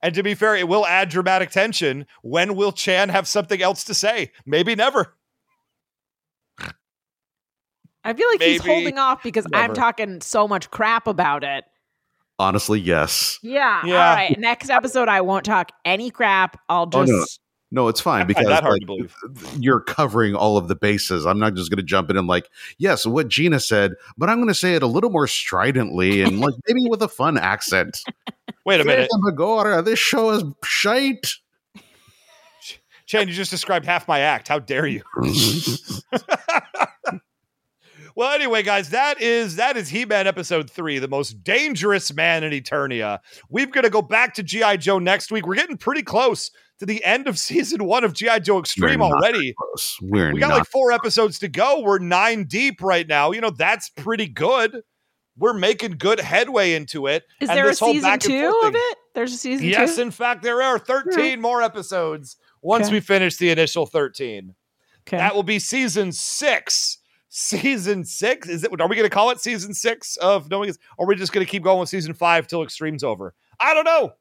And to be fair, it will add dramatic tension. When will Chan have something else to say? Maybe never. I feel like he's holding off because I'm talking so much crap about it. Honestly, yes. Yeah. Yeah. All right. Next episode, I won't talk any crap. I'll Oh, just. no. No, it's fine because that hard like, to believe. you're covering all of the bases. I'm not just going to jump in and like, yes, what Gina said, but I'm going to say it a little more stridently and like maybe with a fun accent. [laughs] Wait a minute. Agora, this show is shite. Chan, you just described half my act. How dare you? [laughs] well, anyway, guys, that is that is He-Man episode three, the most dangerous man in Eternia. We're gonna go back to G.I. Joe next week. We're getting pretty close to the end of [laughs] season one of G.I. Joe Extreme We're already. Close. We're We got not. like four episodes to go. We're nine deep right now. You know, that's pretty good. We're making good headway into it. Is And there a whole season two of thing- it? There's a season Yes, two. in fact, there are 13 more episodes once Okay. we finish the initial 13. Okay. That will be season six. Season six? Is it? Are we going to call it season six of knowing? Is, or are we just going to keep going with season five till Extreme's over? I don't know.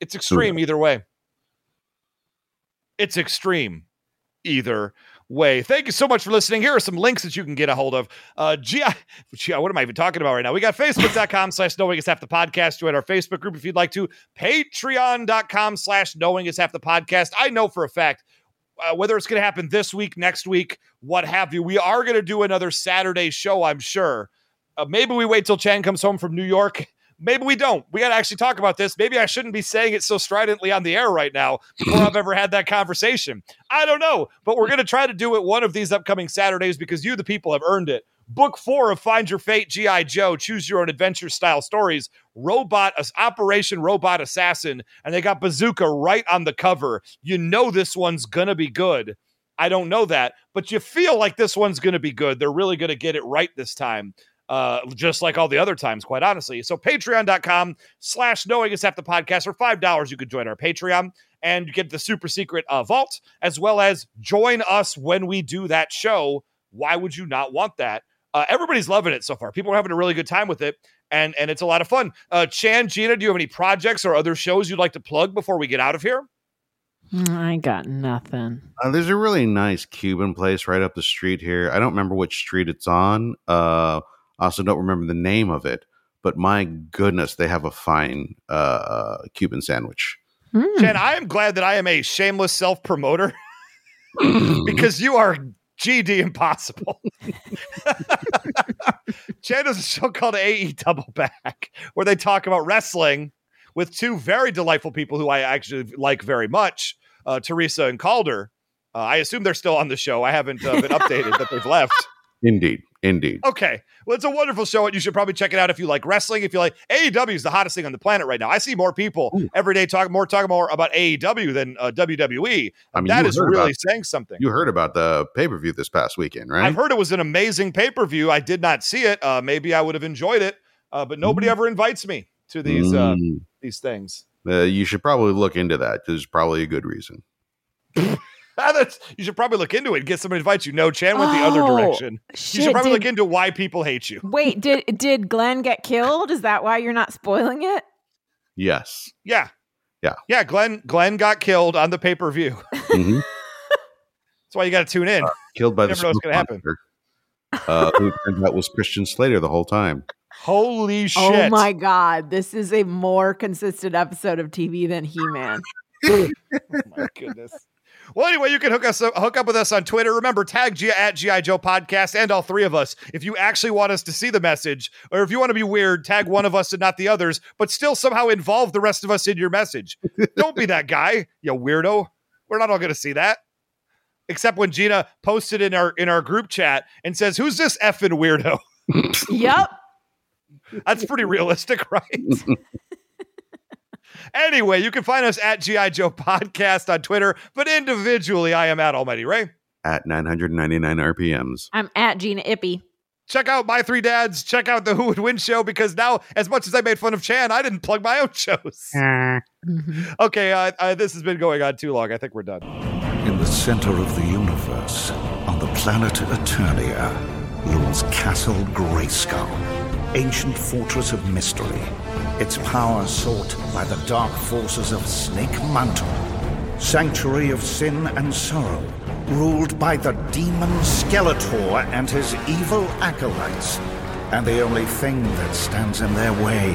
It's extreme either way. It's extreme either way. Thank you so much for listening. Here are some links that you can get a hold of. Uh, GI, what am I even talking about right now? We got facebook.com slash knowing is half the podcast. Join our Facebook group if you'd like to. Patreon.com slash knowing is half the podcast. I know for a fact uh, whether it's going to happen this week, next week, what have you. We are going to do another Saturday show, I'm sure. Uh, maybe we wait till Chan comes home from New York. Maybe we don't. We got to actually talk about this. Maybe I shouldn't be saying it so stridently on the air right now before I've ever had that conversation. I don't know, but we're going to try to do it one of these upcoming Saturdays because you, the people, have earned it. Book four of Find Your Fate, G.I. Joe, Choose Your Own Adventure style stories, Robot, Operation Robot Assassin, and they got Bazooka right on the cover. You know this one's going to be good. I don't know that, but you feel like this one's going to be good. They're really going to get it right this time. Uh, just like all the other times, quite honestly. So patreon.com slash knowing is half the podcast for five dollars. You could join our Patreon and you get the super secret uh, vault, as well as join us when we do that show. Why would you not want that? Uh, everybody's loving it so far. People are having a really good time with it, and and it's a lot of fun. Uh, Chan, Gina, do you have any projects or other shows you'd like to plug before we get out of here? I got nothing. Uh, there's a really nice Cuban place right up the street here. I don't remember which street it's on. Uh, I also don't remember the name of it. But my goodness, they have a fine uh, Cuban sandwich. Chan, I am glad that I am a shameless self promoter [laughs] [laughs] because you are GD impossible. [laughs] Chan does a show called AE Double Back where they talk about wrestling with two very delightful people who I actually like very much, uh, Teresa and Calder. Uh, I assume they're still on the show. I haven't uh, been updated that they've left. Indeed, indeed. Okay. Well, it's a wonderful show, and you should probably check it out if you like wrestling. If you like AEW is the hottest thing on the planet right now. I see more people every day talking more talking more about AEW than uh, WWE. I mean, that is really about- saying something. You heard about the pay per view this past weekend, right? I've heard it was an amazing pay per view. I did not see it. Uh, maybe I would have enjoyed it, uh, but nobody ever invites me to these uh, Mm. these things. Uh, you should probably look into that. There's probably a good reason. [laughs] Ah, [laughs] That's, you should probably look into it and get somebody to invite you. No, Chan went the other Oh, direction. you should probably did- look into why people hate you. Wait, did did Glenn get killed? Is that why you're not spoiling it? Yes. Yeah. Yeah. Yeah. Glenn Glenn got killed on the pay per view. Mhm. [laughs] That's why you got to tune in. Killed by the Never know what's gonna happen. monster, Uh, who turned out was Christian Slater the whole time. Holy shit. Oh my god, this is a more consistent episode of TV than He-Man. [laughs] Oh my goodness. Well, anyway, you can hook us hook up with us on Twitter. Remember, tag G at GI Joe Podcast and all three of us if you actually want us to see the message, or if you want to be weird, tag one of us and not the others, but still somehow involve the rest of us in your message. Don't be that guy, you weirdo. We're not all going to see that, except when Gina posted in our in our group chat and says, "Who's this effing weirdo?" yep. [laughs] That's pretty realistic, right? [laughs] anyway, you can find us at GI Joe Podcast on Twitter, but individually, I am at Almighty Ray. At 999 RPMs. I'm at Gina Ippy. Check out my three dads. Check out the Who Would Win show because now, as much as I made fun of Chan, I didn't plug my own shows. [laughs] okay, uh, uh, this has been going on too long. I think we're done. In the center of the universe, on the planet Eternia, looms Castle Grayskull, ancient fortress of mystery. Its power sought by the dark forces of Snake Mountain, sanctuary of sin and sorrow, ruled by the demon Skeletor and his evil acolytes. And the only thing that stands in their way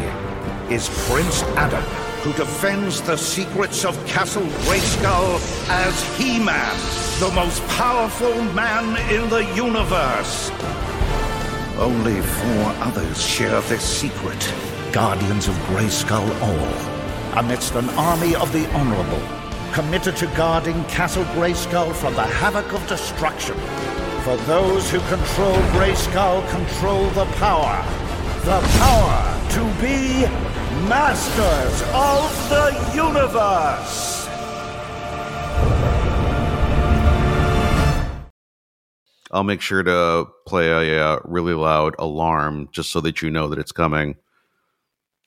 is Prince Adam, who defends the secrets of Castle Grayskull as He-Man, the most powerful man in the universe. Only four others share this secret, guardians of Grayskull all, amidst an army of the honorable, committed to guarding Castle Grayskull from the havoc of destruction. For those who control Grayskull control the power. The power to be masters of the universe. I'll make sure to play a, uh really loud alarm just so that you know that it's coming.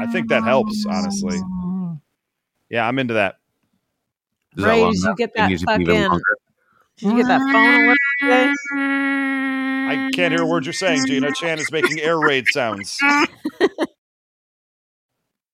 I think that helps, honestly. Yeah, I'm into that. Is that Ray, long did you get that use even fucking- longer? Did you get that phone alert today? I can't hear a word you're saying, Gina. Chan is making air raid sounds. [laughs]